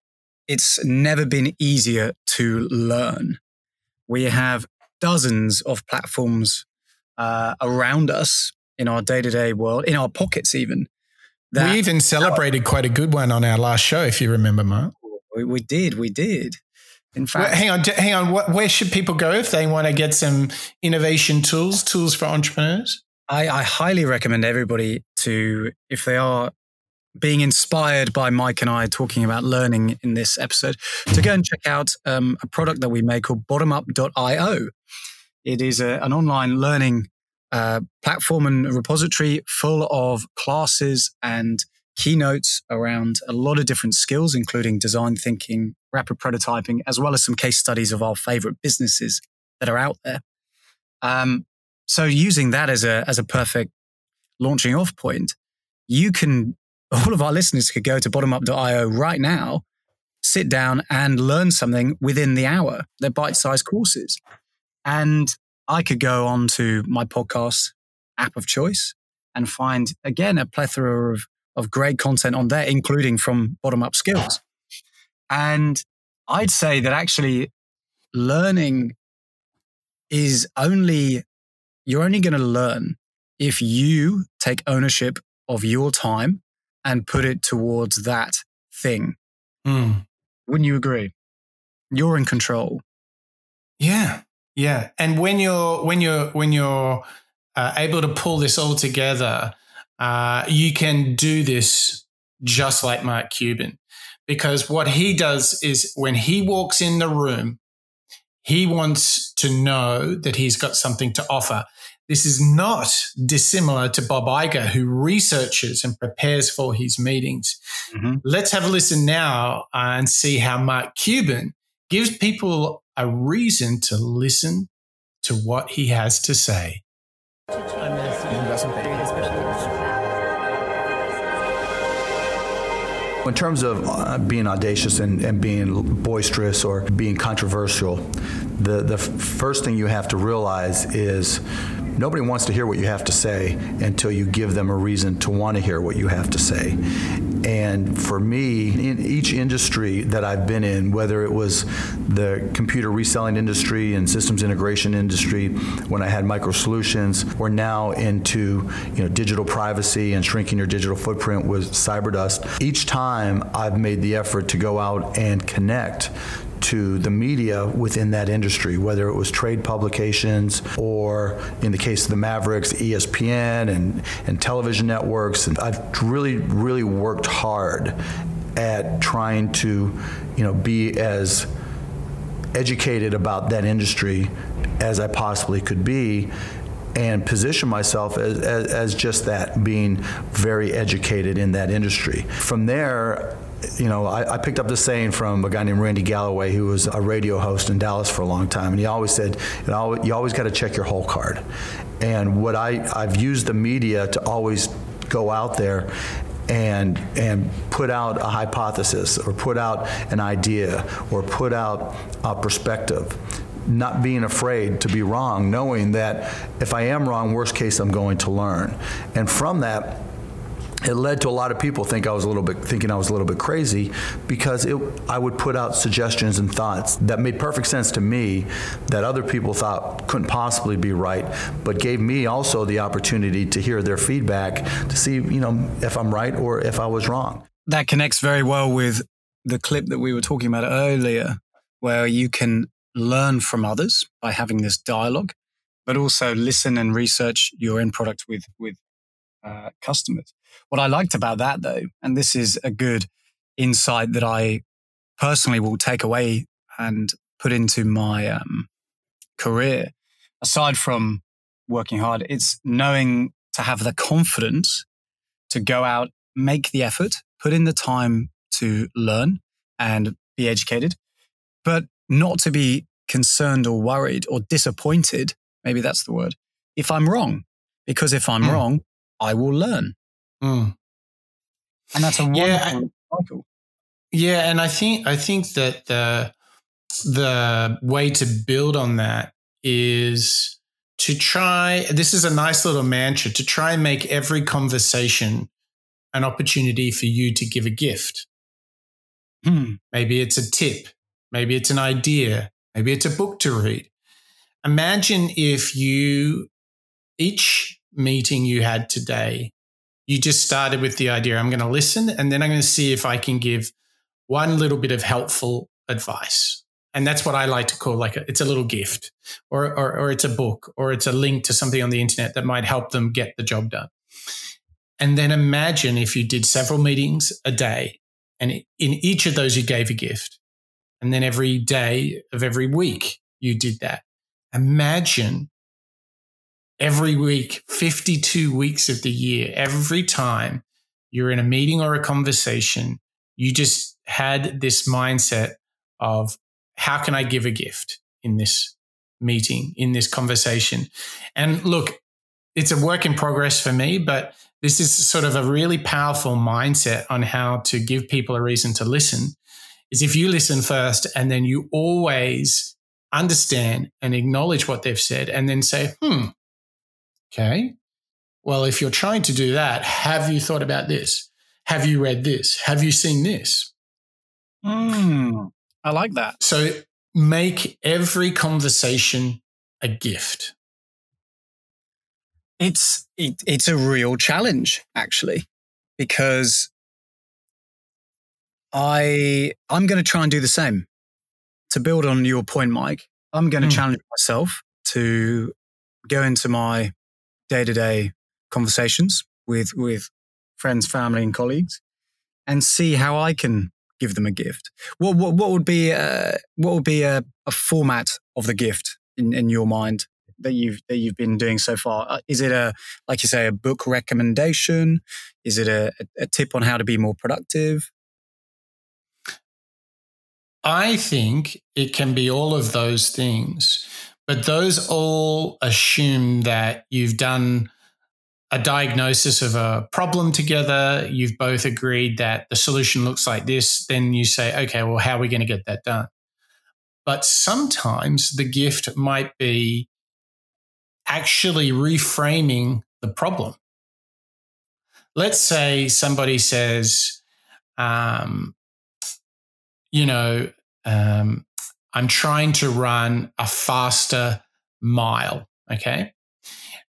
it's never been easier to learn. We have dozens of platforms uh, around us in our day to day world, in our pockets, even, we even celebrated quite a good one on our last show, if you remember, Mark. We, we did, we did. In fact, well, hang on, hang on. What, where should people go if they want to get some innovation tools, tools for entrepreneurs? I, I highly recommend everybody to, if they are being inspired by Mike and I talking about learning in this episode, to go and check out um, a product that we make called bottomup.io. It is a, an online learning uh, platform and repository full of classes and keynotes around a lot of different skills, including design thinking, rapid prototyping, as well as some case studies of our favorite businesses that are out there. Um, so using that as a, as a perfect launching off point, you can, all of our listeners could go to bottomup.io right now, sit down and learn something within the hour. They're bite sized courses. And I could go on to my podcast app of choice and find again a plethora of, of great content on there, including from bottom up skills. And I'd say that actually learning is only, you're only going to learn if you take ownership of your time and put it towards that thing. Mm. Wouldn't you agree? You're in control. Yeah, yeah. And when you're when you're when you're uh, able to pull this all together, uh, you can do this just like Mark Cuban, because what he does is when he walks in the room, he wants to know that he's got something to offer. This is not dissimilar to Bob Iger, who researches and prepares for his meetings. Mm-hmm. Let's have a listen now and see how Mark Cuban gives people a reason to listen to what he has to say. In terms of uh, being audacious and, and, being boisterous or being controversial, the, the first thing you have to realize is nobody wants to hear what you have to say until you give them a reason to want to hear what you have to say. And for me, in each industry that I've been in, whether it was the computer reselling industry and systems integration industry, when I had MicroSolutions, or now into you know digital privacy and shrinking your digital footprint with CyberDust, each time I've made the effort to go out and connect to the media within that industry, whether it was trade publications or, in the case of the Mavericks, ESPN and, and television networks. And I've really, really worked hard at trying to, you know, be as educated about that industry as I possibly could be and position myself as, as, as, just that, being very educated in that industry. From there, you know, I, I, picked up the saying from a guy named Randy Galloway, who was a radio host in Dallas for a long time, and he always said, you, know, you always got to check your hole card. And what I, I've used the media to always go out there and and put out a hypothesis or put out an idea or put out a perspective not being afraid to be wrong knowing that if I am wrong worst case I'm going to learn and from that it led to a lot of people think I was a little bit thinking I was a little bit crazy because it, I would put out suggestions and thoughts that made perfect sense to me that other people thought couldn't possibly be right, but gave me also the opportunity to hear their feedback to see you know if I'm right or if I was wrong. That connects very well with the clip that we were talking about earlier, where you can learn from others by having this dialogue, but also listen and research your end product with with uh, customers. What I liked about that, though, and this is a good insight that I personally will take away and put into my um, career, aside from working hard, it's knowing to have the confidence to go out, make the effort, put in the time to learn and be educated, but not to be concerned or worried or disappointed. Maybe that's the word. If I'm wrong, because if I'm mm. wrong, I will learn. Mm. And that's a wonderful yeah, cycle. Yeah, and I think I think that the the way to build on that is to try this is a nice little mantra to try and make every conversation an opportunity for you to give a gift. Hmm. Maybe it's a tip, maybe it's an idea, maybe it's a book to read. Imagine if you each meeting you had today you just started with the idea I'm going to listen and then I'm going to see if I can give one little bit of helpful advice. And that's what I like to call like a, it's a little gift or, or, or it's a book or it's a link to something on the internet that might help them get the job done. And then imagine if you did several meetings a day and in each of those you gave a gift. And then every day of every week you did that. Imagine every week, 52 weeks of the year, every time you're in a meeting or a conversation, you just had this mindset of how can I give a gift in this meeting, in this conversation? And look, it's a work in progress for me, but this is sort of a really powerful mindset on how to give people a reason to listen. Is if you listen first and then you always understand and acknowledge what they've said and then say, hmm, Okay. Well, if you're trying to do that, have you thought about this? Have you read this? Have you seen this? Mm, I like that. So, make every conversation a gift? It's it, it's a real challenge actually because I I'm going to try and do the same. To build on your point, Mike, I'm going to mm. challenge myself to go into my day to day conversations with with friends, family, and colleagues, and see how I can give them a gift. What what, what would be a, what would be a, a format of the gift in, in your mind that you've that you've been doing so far? Uh, is it a like you say a book recommendation? Is it a, a tip on how to be more productive? I think it can be all of those things, but those all assume that you've done a diagnosis of a problem together. You've both agreed that the solution looks like this. Then you say, okay, well, how are we going to get that done? But sometimes the gift might be actually reframing the problem. Let's say somebody says, um, you know, um, I'm trying to run a faster mile. Okay.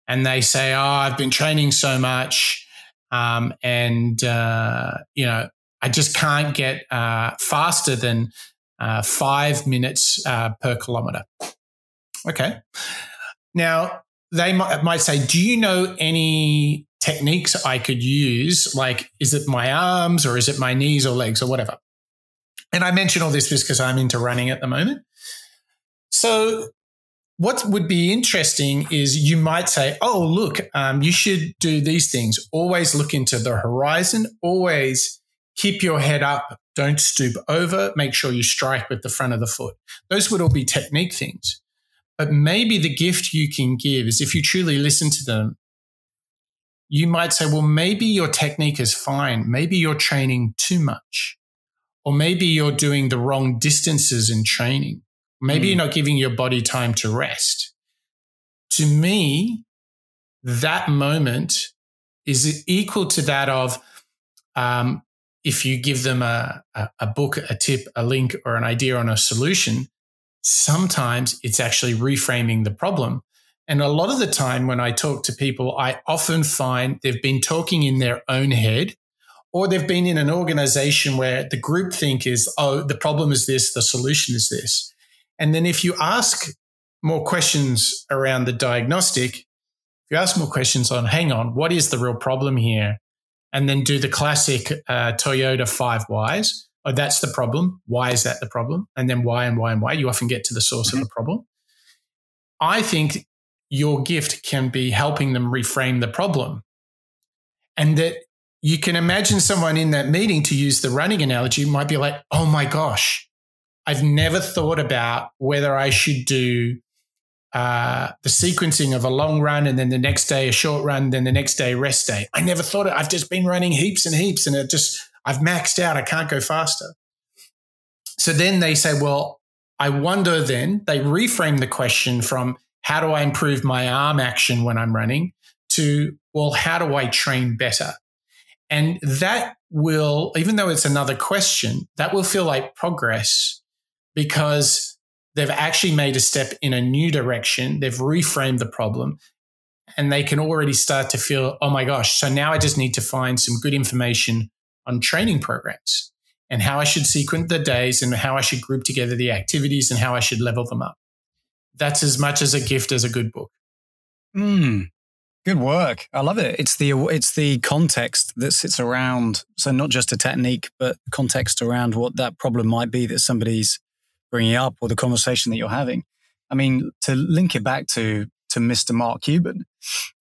And they say, Oh, I've been training so much. Um, and, uh, you know, I just can't get uh, faster than uh, five minutes uh, per kilometer. Okay. Now, they might, might say, Do you know any techniques I could use? Like, is it my arms or is it my knees or legs or whatever? And I mention all this because I'm into running at the moment. So, what would be interesting is you might say, oh, look, um, you should do these things. Always look into the horizon, always keep your head up, don't stoop over, make sure you strike with the front of the foot. Those would all be technique things. But maybe the gift you can give is if you truly listen to them, you might say, well, maybe your technique is fine. Maybe you're training too much. Or maybe you're doing the wrong distances in training. Maybe mm. you're not giving your body time to rest. To me, that moment is equal to that of um, if you give them a, a, a book, a tip, a link, or an idea on a solution, sometimes it's actually reframing the problem. And a lot of the time when I talk to people, I often find they've been talking in their own head or they've been in an organization where the group think is, oh, the problem is this, the solution is this. And then if you ask more questions around the diagnostic, if you ask more questions on, hang on, what is the real problem here? And then do the classic uh, Toyota five whys. Oh, that's the problem. Why is that the problem? And then why and why and why. You often get to the source mm-hmm. of the problem. I think your gift can be helping them reframe the problem. And that you can imagine someone in that meeting, to use the running analogy, might be like, oh my gosh, I've never thought about whether I should do uh, the sequencing of a long run and then the next day a short run, then the next day rest day. I never thought it. I've just been running heaps and heaps and it just, I've maxed out. I can't go faster. So then they say, well, I wonder then, they reframe the question from how do I improve my arm action when I'm running to, well, how do I train better? And that will, even though it's another question, that will feel like progress because they've actually made a step in a new direction. They've reframed the problem and they can already start to feel, oh my gosh, so now I just need to find some good information on training programs and how I should sequence the days and how I should group together the activities and how I should level them up. That's as much as a gift as a good book. Mm, Good work. I love it. It's the it's the context that sits around. So not just a technique, but context around what that problem might be that somebody's bringing up or the conversation that you're having. I mean, to link it back to to Mr. Mark Cuban,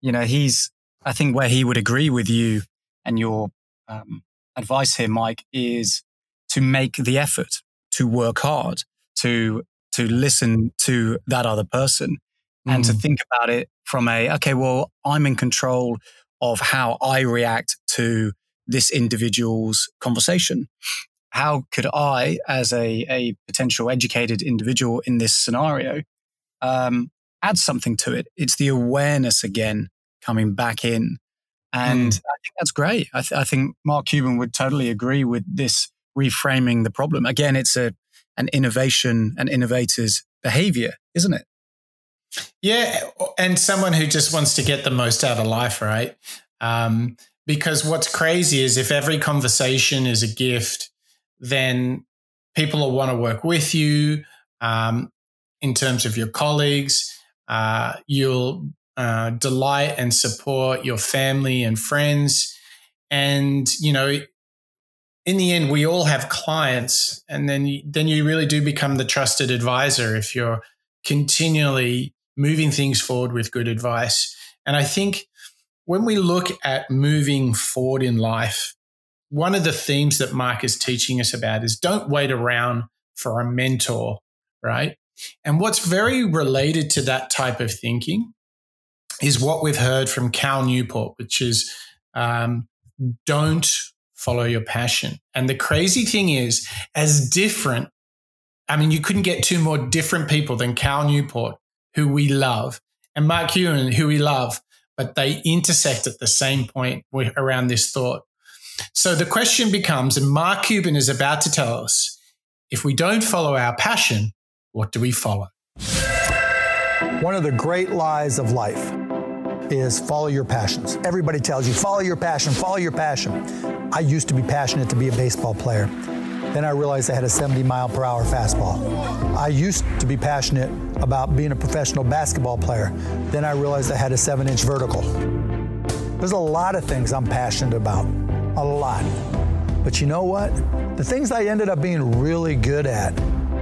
you know, he's I think where he would agree with you and your um, advice here, Mike, is to make the effort to work hard to to listen to that other person and to mm. think about it from a, okay, well, I'm in control of how I react to this individual's conversation. How could I, as a, a potential educated individual in this scenario, um, add something to it? It's the awareness again coming back in. And mm. I think that's great. I, th- I think Mark Cuban would totally agree with this reframing the problem. Again, it's a, and innovation and innovators' behavior, isn't it? Yeah, and someone who just wants to get the most out of life, right? Um, because what's crazy is if every conversation is a gift, then people will want to work with you um, in terms of your colleagues. Uh, you'll uh, delight and support your family and friends. And, you know, in the end, we all have clients. And then, then you really do become the trusted advisor if you're continually moving things forward with good advice. And I think when we look at moving forward in life, one of the themes that Mark is teaching us about is don't wait around for a mentor, right? And what's very related to that type of thinking is what we've heard from Cal Newport, which is um, don't follow your passion. And the crazy thing is, as different, I mean, you couldn't get two more different people than Cal Newport, who we love, and Mark Cuban, who we love, but they intersect at the same point around this thought. So the question becomes, and Mark Cuban is about to tell us if we don't follow our passion, what do we follow? One of the great lies of life is follow your passions. Everybody tells you, follow your passion, follow your passion. I used to be passionate to be a baseball player. Then I realized I had a 70 mile per hour fastball. I used to be passionate about being a professional basketball player. Then I realized I had a seven inch vertical. There's a lot of things I'm passionate about, a lot. But you know what? The things I ended up being really good at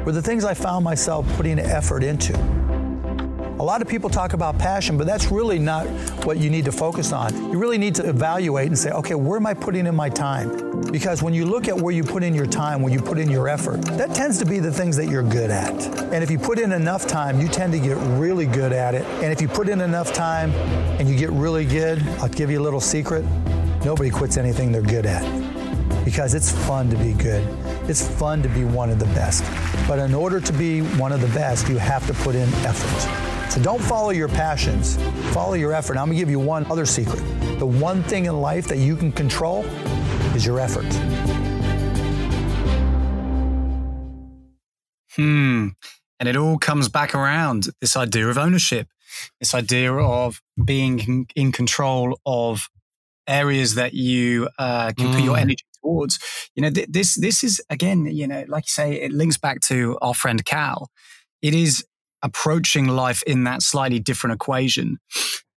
were the things I found myself putting effort into. A lot of people talk about passion, but that's really not what you need to focus on. You really need to evaluate and say, okay, where am I putting in my time? Because when you look at where you put in your time, where you put in your effort, that tends to be the things that you're good at. And if you put in enough time, you tend to get really good at it. And if you put in enough time and you get really good, I'll give you a little secret nobody quits anything they're good at because it's fun to be good. It's fun to be one of the best. But in order to be one of the best, you have to put in effort. So don't follow your passions, follow your effort. I'm gonna give you one other secret. The one thing in life that you can control is your effort. Hmm. And it all comes back around this idea of ownership, this idea of being in control of areas that you uh, can mm. put your mm. energy towards. You know, th- this this is again, you know, like you say, it links back to our friend Cal. It is approaching life in that slightly different equation.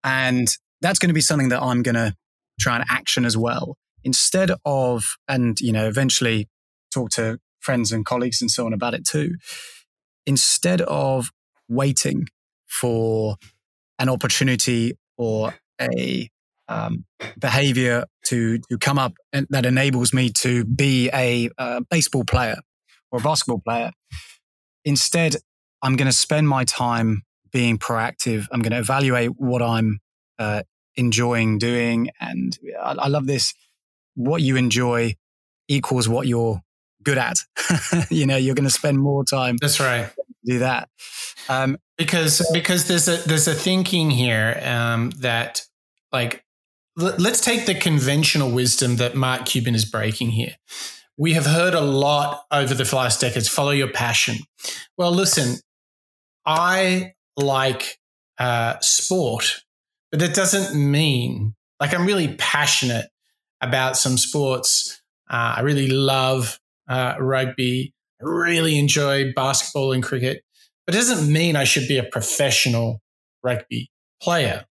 And that's going to be something that I'm going to try and action as well. Instead of, and, you know, eventually talk to friends and colleagues and so on about it too. Instead of waiting for an opportunity or a um, behavior to, to come up that enables me to be a, a baseball player or a basketball player. Instead, I'm going to spend my time being proactive. I'm going to evaluate what I'm uh, enjoying doing. And I, I, love this. What you enjoy equals what you're good at. you know, you're going to spend more time. That's right. Do that. Um, because because there's a there's a thinking here um, that like l- let's take the conventional wisdom that Mark Cuban is breaking here. We have heard a lot over the last decades follow your passion. Well, listen, I like uh, sport, but it doesn't mean like I'm really passionate about some sports. Uh, I really love uh, rugby. I really enjoy basketball and cricket, but it doesn't mean I should be a professional rugby player.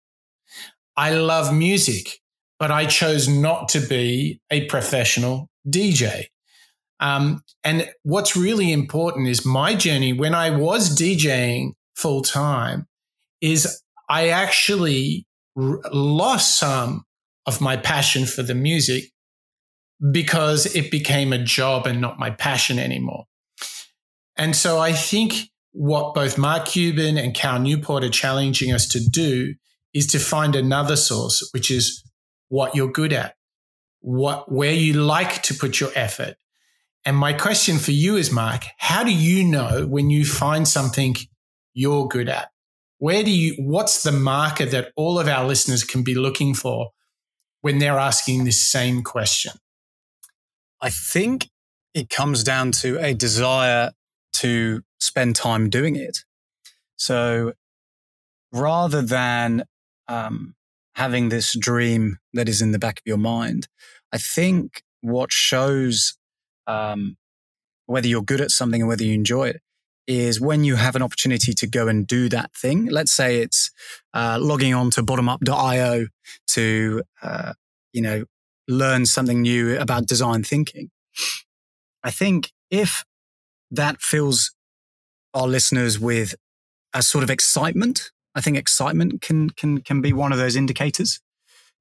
I love music, but I chose not to be a professional DJ. Um, and what's really important is my journey when I was DJing full time is I actually r- lost some of my passion for the music because it became a job and not my passion anymore. And so I think what both Mark Cuban and Cal Newport are challenging us to do is to find another source, which is what you're good at, what, where you like to put your effort, and my question for you is, Mark, how do you know when you find something you're good at? Where do you, what's the marker that all of our listeners can be looking for when they're asking this same question? I think it comes down to a desire to spend time doing it. So rather than um, having this dream that is in the back of your mind, I think what shows um, whether you're good at something and whether you enjoy it is when you have an opportunity to go and do that thing. Let's say it's uh, logging on to bottomup.io to, uh, you know, learn something new about design thinking. I think if that fills our listeners with a sort of excitement, I think excitement can can can be one of those indicators.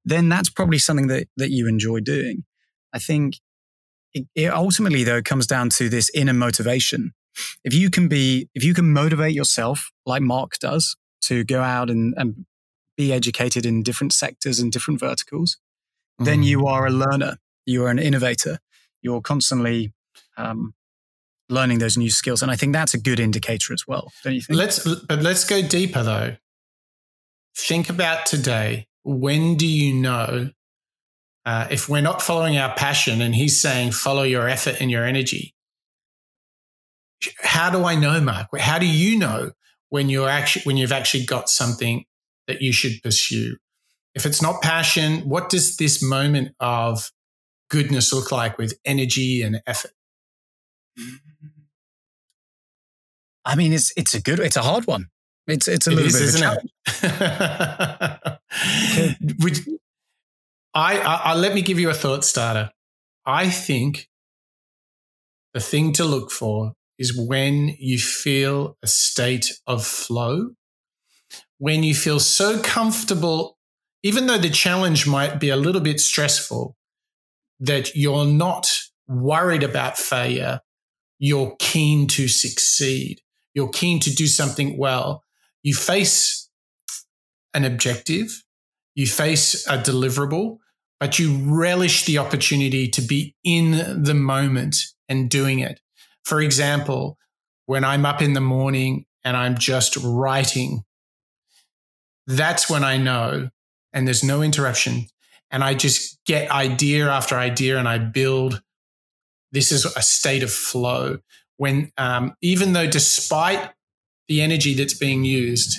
Then that's probably something that that you enjoy doing. I think it, it ultimately though comes down to this inner motivation if you can be, if you can motivate yourself like Mark does to go out and, and be educated in different sectors and different verticals, mm. then you are a learner. You are an innovator. You're constantly um, learning those new skills, and I think that's a good indicator as well. Don't you think? Let's, but let's go deeper though. Think about today. When do you know uh, if we're not following our passion? And he's saying, follow your effort and your energy how do I know, Mark? How do you know when you're actually when you've actually got something that you should pursue? If it's not passion, what does this moment of goodness look like with energy and effort? I mean, it's it's a good, it's a hard one. It's it's a it little is, bit isn't it? Would, I, I, I let me give you a thought starter. I think the thing to look for is when you feel a state of flow, when you feel so comfortable, even though the challenge might be a little bit stressful, that you're not worried about failure. You're keen to succeed. You're keen to do something well. You face an objective, you face a deliverable, but you relish the opportunity to be in the moment and doing it. For example, when I'm up in the morning and I'm just writing, that's when I know, and there's no interruption, and I just get idea after idea and I build. This is a state of flow. When, um, even though despite the energy that's being used,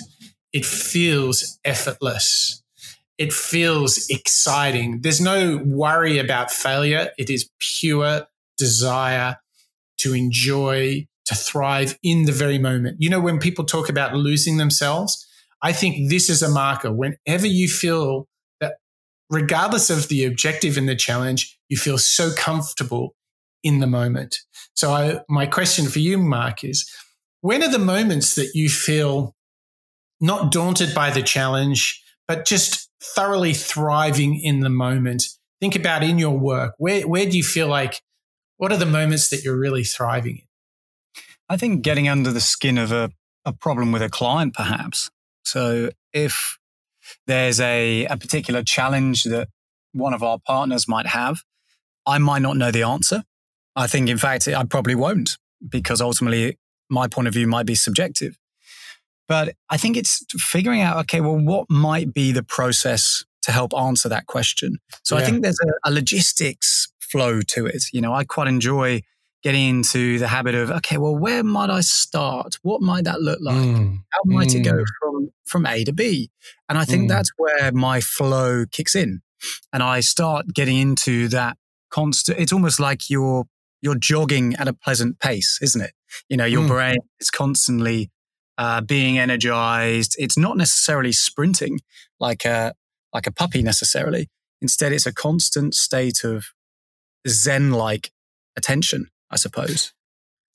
it feels effortless. It feels exciting. There's no worry about failure. It is pure desire to enjoy, to thrive in the very moment. You know, when people talk about losing themselves, I think this is a marker. Whenever you feel that, regardless of the objective and the challenge, you feel so comfortable in the moment. So, I, my question for you, Mark, is when are the moments that you feel not daunted by the challenge, but just thoroughly thriving in the moment? Think about in your work. Where, where do you feel like what are the moments that you're really thriving in? I think getting under the skin of a, a problem with a client, perhaps. So if there's a, a particular challenge that one of our partners might have, I might not know the answer. I think, in fact, I probably won't because ultimately my point of view might be subjective. But I think it's figuring out, okay, well, what might be the process to help answer that question? So yeah. I think there's a, a logistics flow to it. You know, I quite enjoy getting into the habit of, okay, well, where might I start? What might that look like? Mm. How might mm. it go mm. from, from A to B? And I think mm. that's where my flow kicks in. And I start getting into that constant, it's almost like you're, you're jogging at a pleasant pace, isn't it? You know, your mm. brain is constantly uh, being energized. It's not necessarily sprinting like a, like a puppy necessarily. Instead, it's a constant state of Zen like attention, I suppose.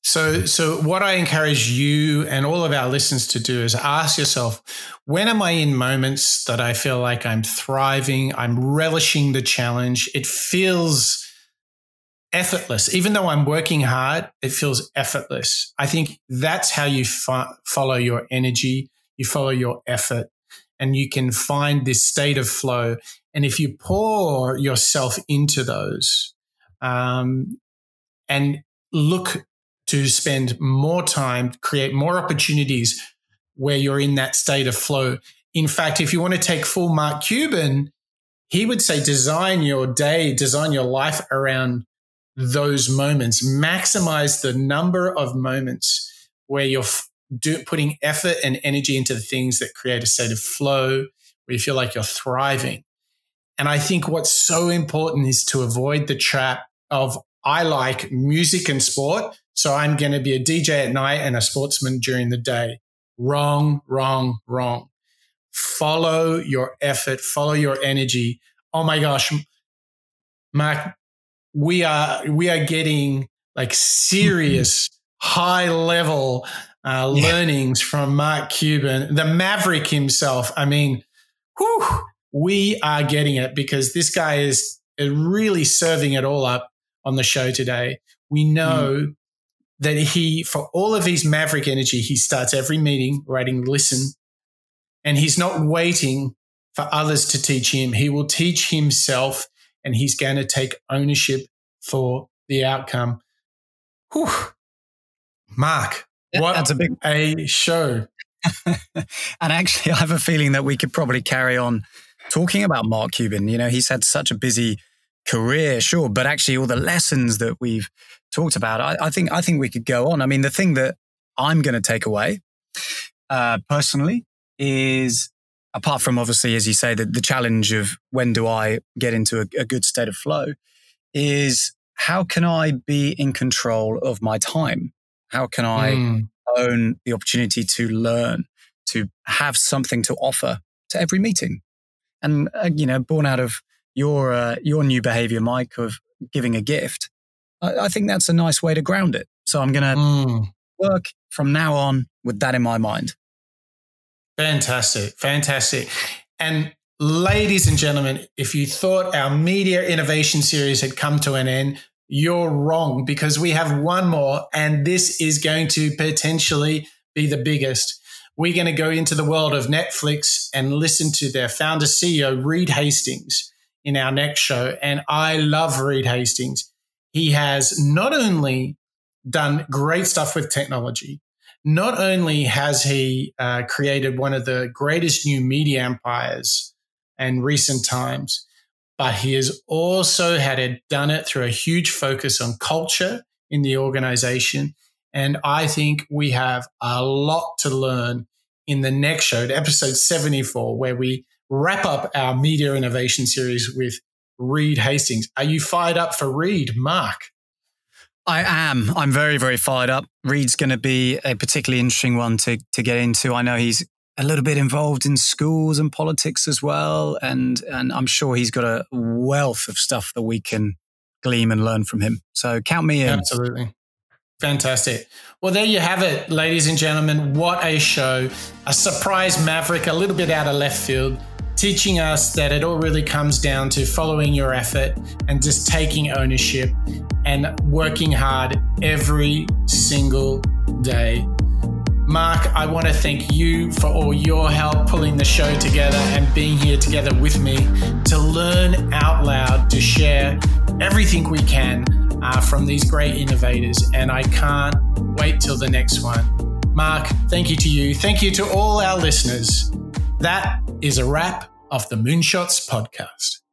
So, so what I encourage you and all of our listeners to do is ask yourself, when am I in moments that I feel like I'm thriving? I'm relishing the challenge. It feels effortless. Even though I'm working hard, it feels effortless. I think that's how you fo- follow your energy. You follow your effort and you can find this state of flow. And if you pour yourself into those, um, and look to spend more time, create more opportunities where you're in that state of flow. In fact, if you want to take full Mark Cuban, he would say design your day, design your life around those moments, maximize the number of moments where you're do, putting effort and energy into the things that create a state of flow, where you feel like you're thriving. And I think what's so important is to avoid the trap of I like music and sport, so I'm going to be a DJ at night and a sportsman during the day. Wrong, wrong, wrong. Follow your effort, follow your energy. Oh my gosh, Mark, we are we are getting like serious high level uh, yeah. learnings from Mark Cuban, the Maverick himself. I mean, whew, we are getting it because this guy is really serving it all up on the show today. We know mm. that he, for all of his Maverick energy, he starts every meeting writing listen, and he's not waiting for others to teach him. He will teach himself and he's going to take ownership for the outcome. Whew. Mark, what That's a big a show. and actually, I have a feeling that we could probably carry on talking about Mark Cuban. You know, he's had such a busy career, sure, but actually, all the lessons that we've talked about, I, I think, I think we could go on. I mean, the thing that I'm going to take away uh, personally is apart from obviously, as you say, the, the challenge of when do I get into a, a good state of flow, is how can I be in control of my time? How can I mm. own the opportunity to learn, to have something to offer to every meeting? And, uh, you know, born out of your, uh, your new behavior, Mike, of giving a gift, I, I, think that's a nice way to ground it. So I'm going to mm. work from now on with that in my mind. Fantastic. Fantastic. And ladies and gentlemen, if you thought our media innovation series had come to an end, you're wrong because we have one more, and this is going to potentially be the biggest. We're going to go into the world of Netflix and listen to their founder CEO, Reed Hastings, in our next show. And I love Reed Hastings. He has not only done great stuff with technology, not only has he uh, created one of the greatest new media empires in recent times, but he has also had it done it through a huge focus on culture in the organization. And I think we have a lot to learn in the next show, episode 74, where we wrap up our media innovation series with Reed Hastings. Are you fired up for Reed, Mark? I am. I'm very, very fired up. Reed's going to be a particularly interesting one to, to get into. I know he's a little bit involved in schools and politics as well. And, and I'm sure he's got a wealth of stuff that we can glean and learn from him. So count me in. Absolutely. Fantastic. Well, there you have it, ladies and gentlemen. What a show. A surprise Maverick, a little bit out of left field, teaching us that it all really comes down to following your effort and just taking ownership and working hard every single day. Mark, I want to thank you for all your help pulling the show together and being here together with me to learn out loud, to share everything we can uh, from these great innovators. And I can't wait till the next one. Mark, thank you to you. Thank you to all our listeners. That is a wrap of the Moonshots podcast.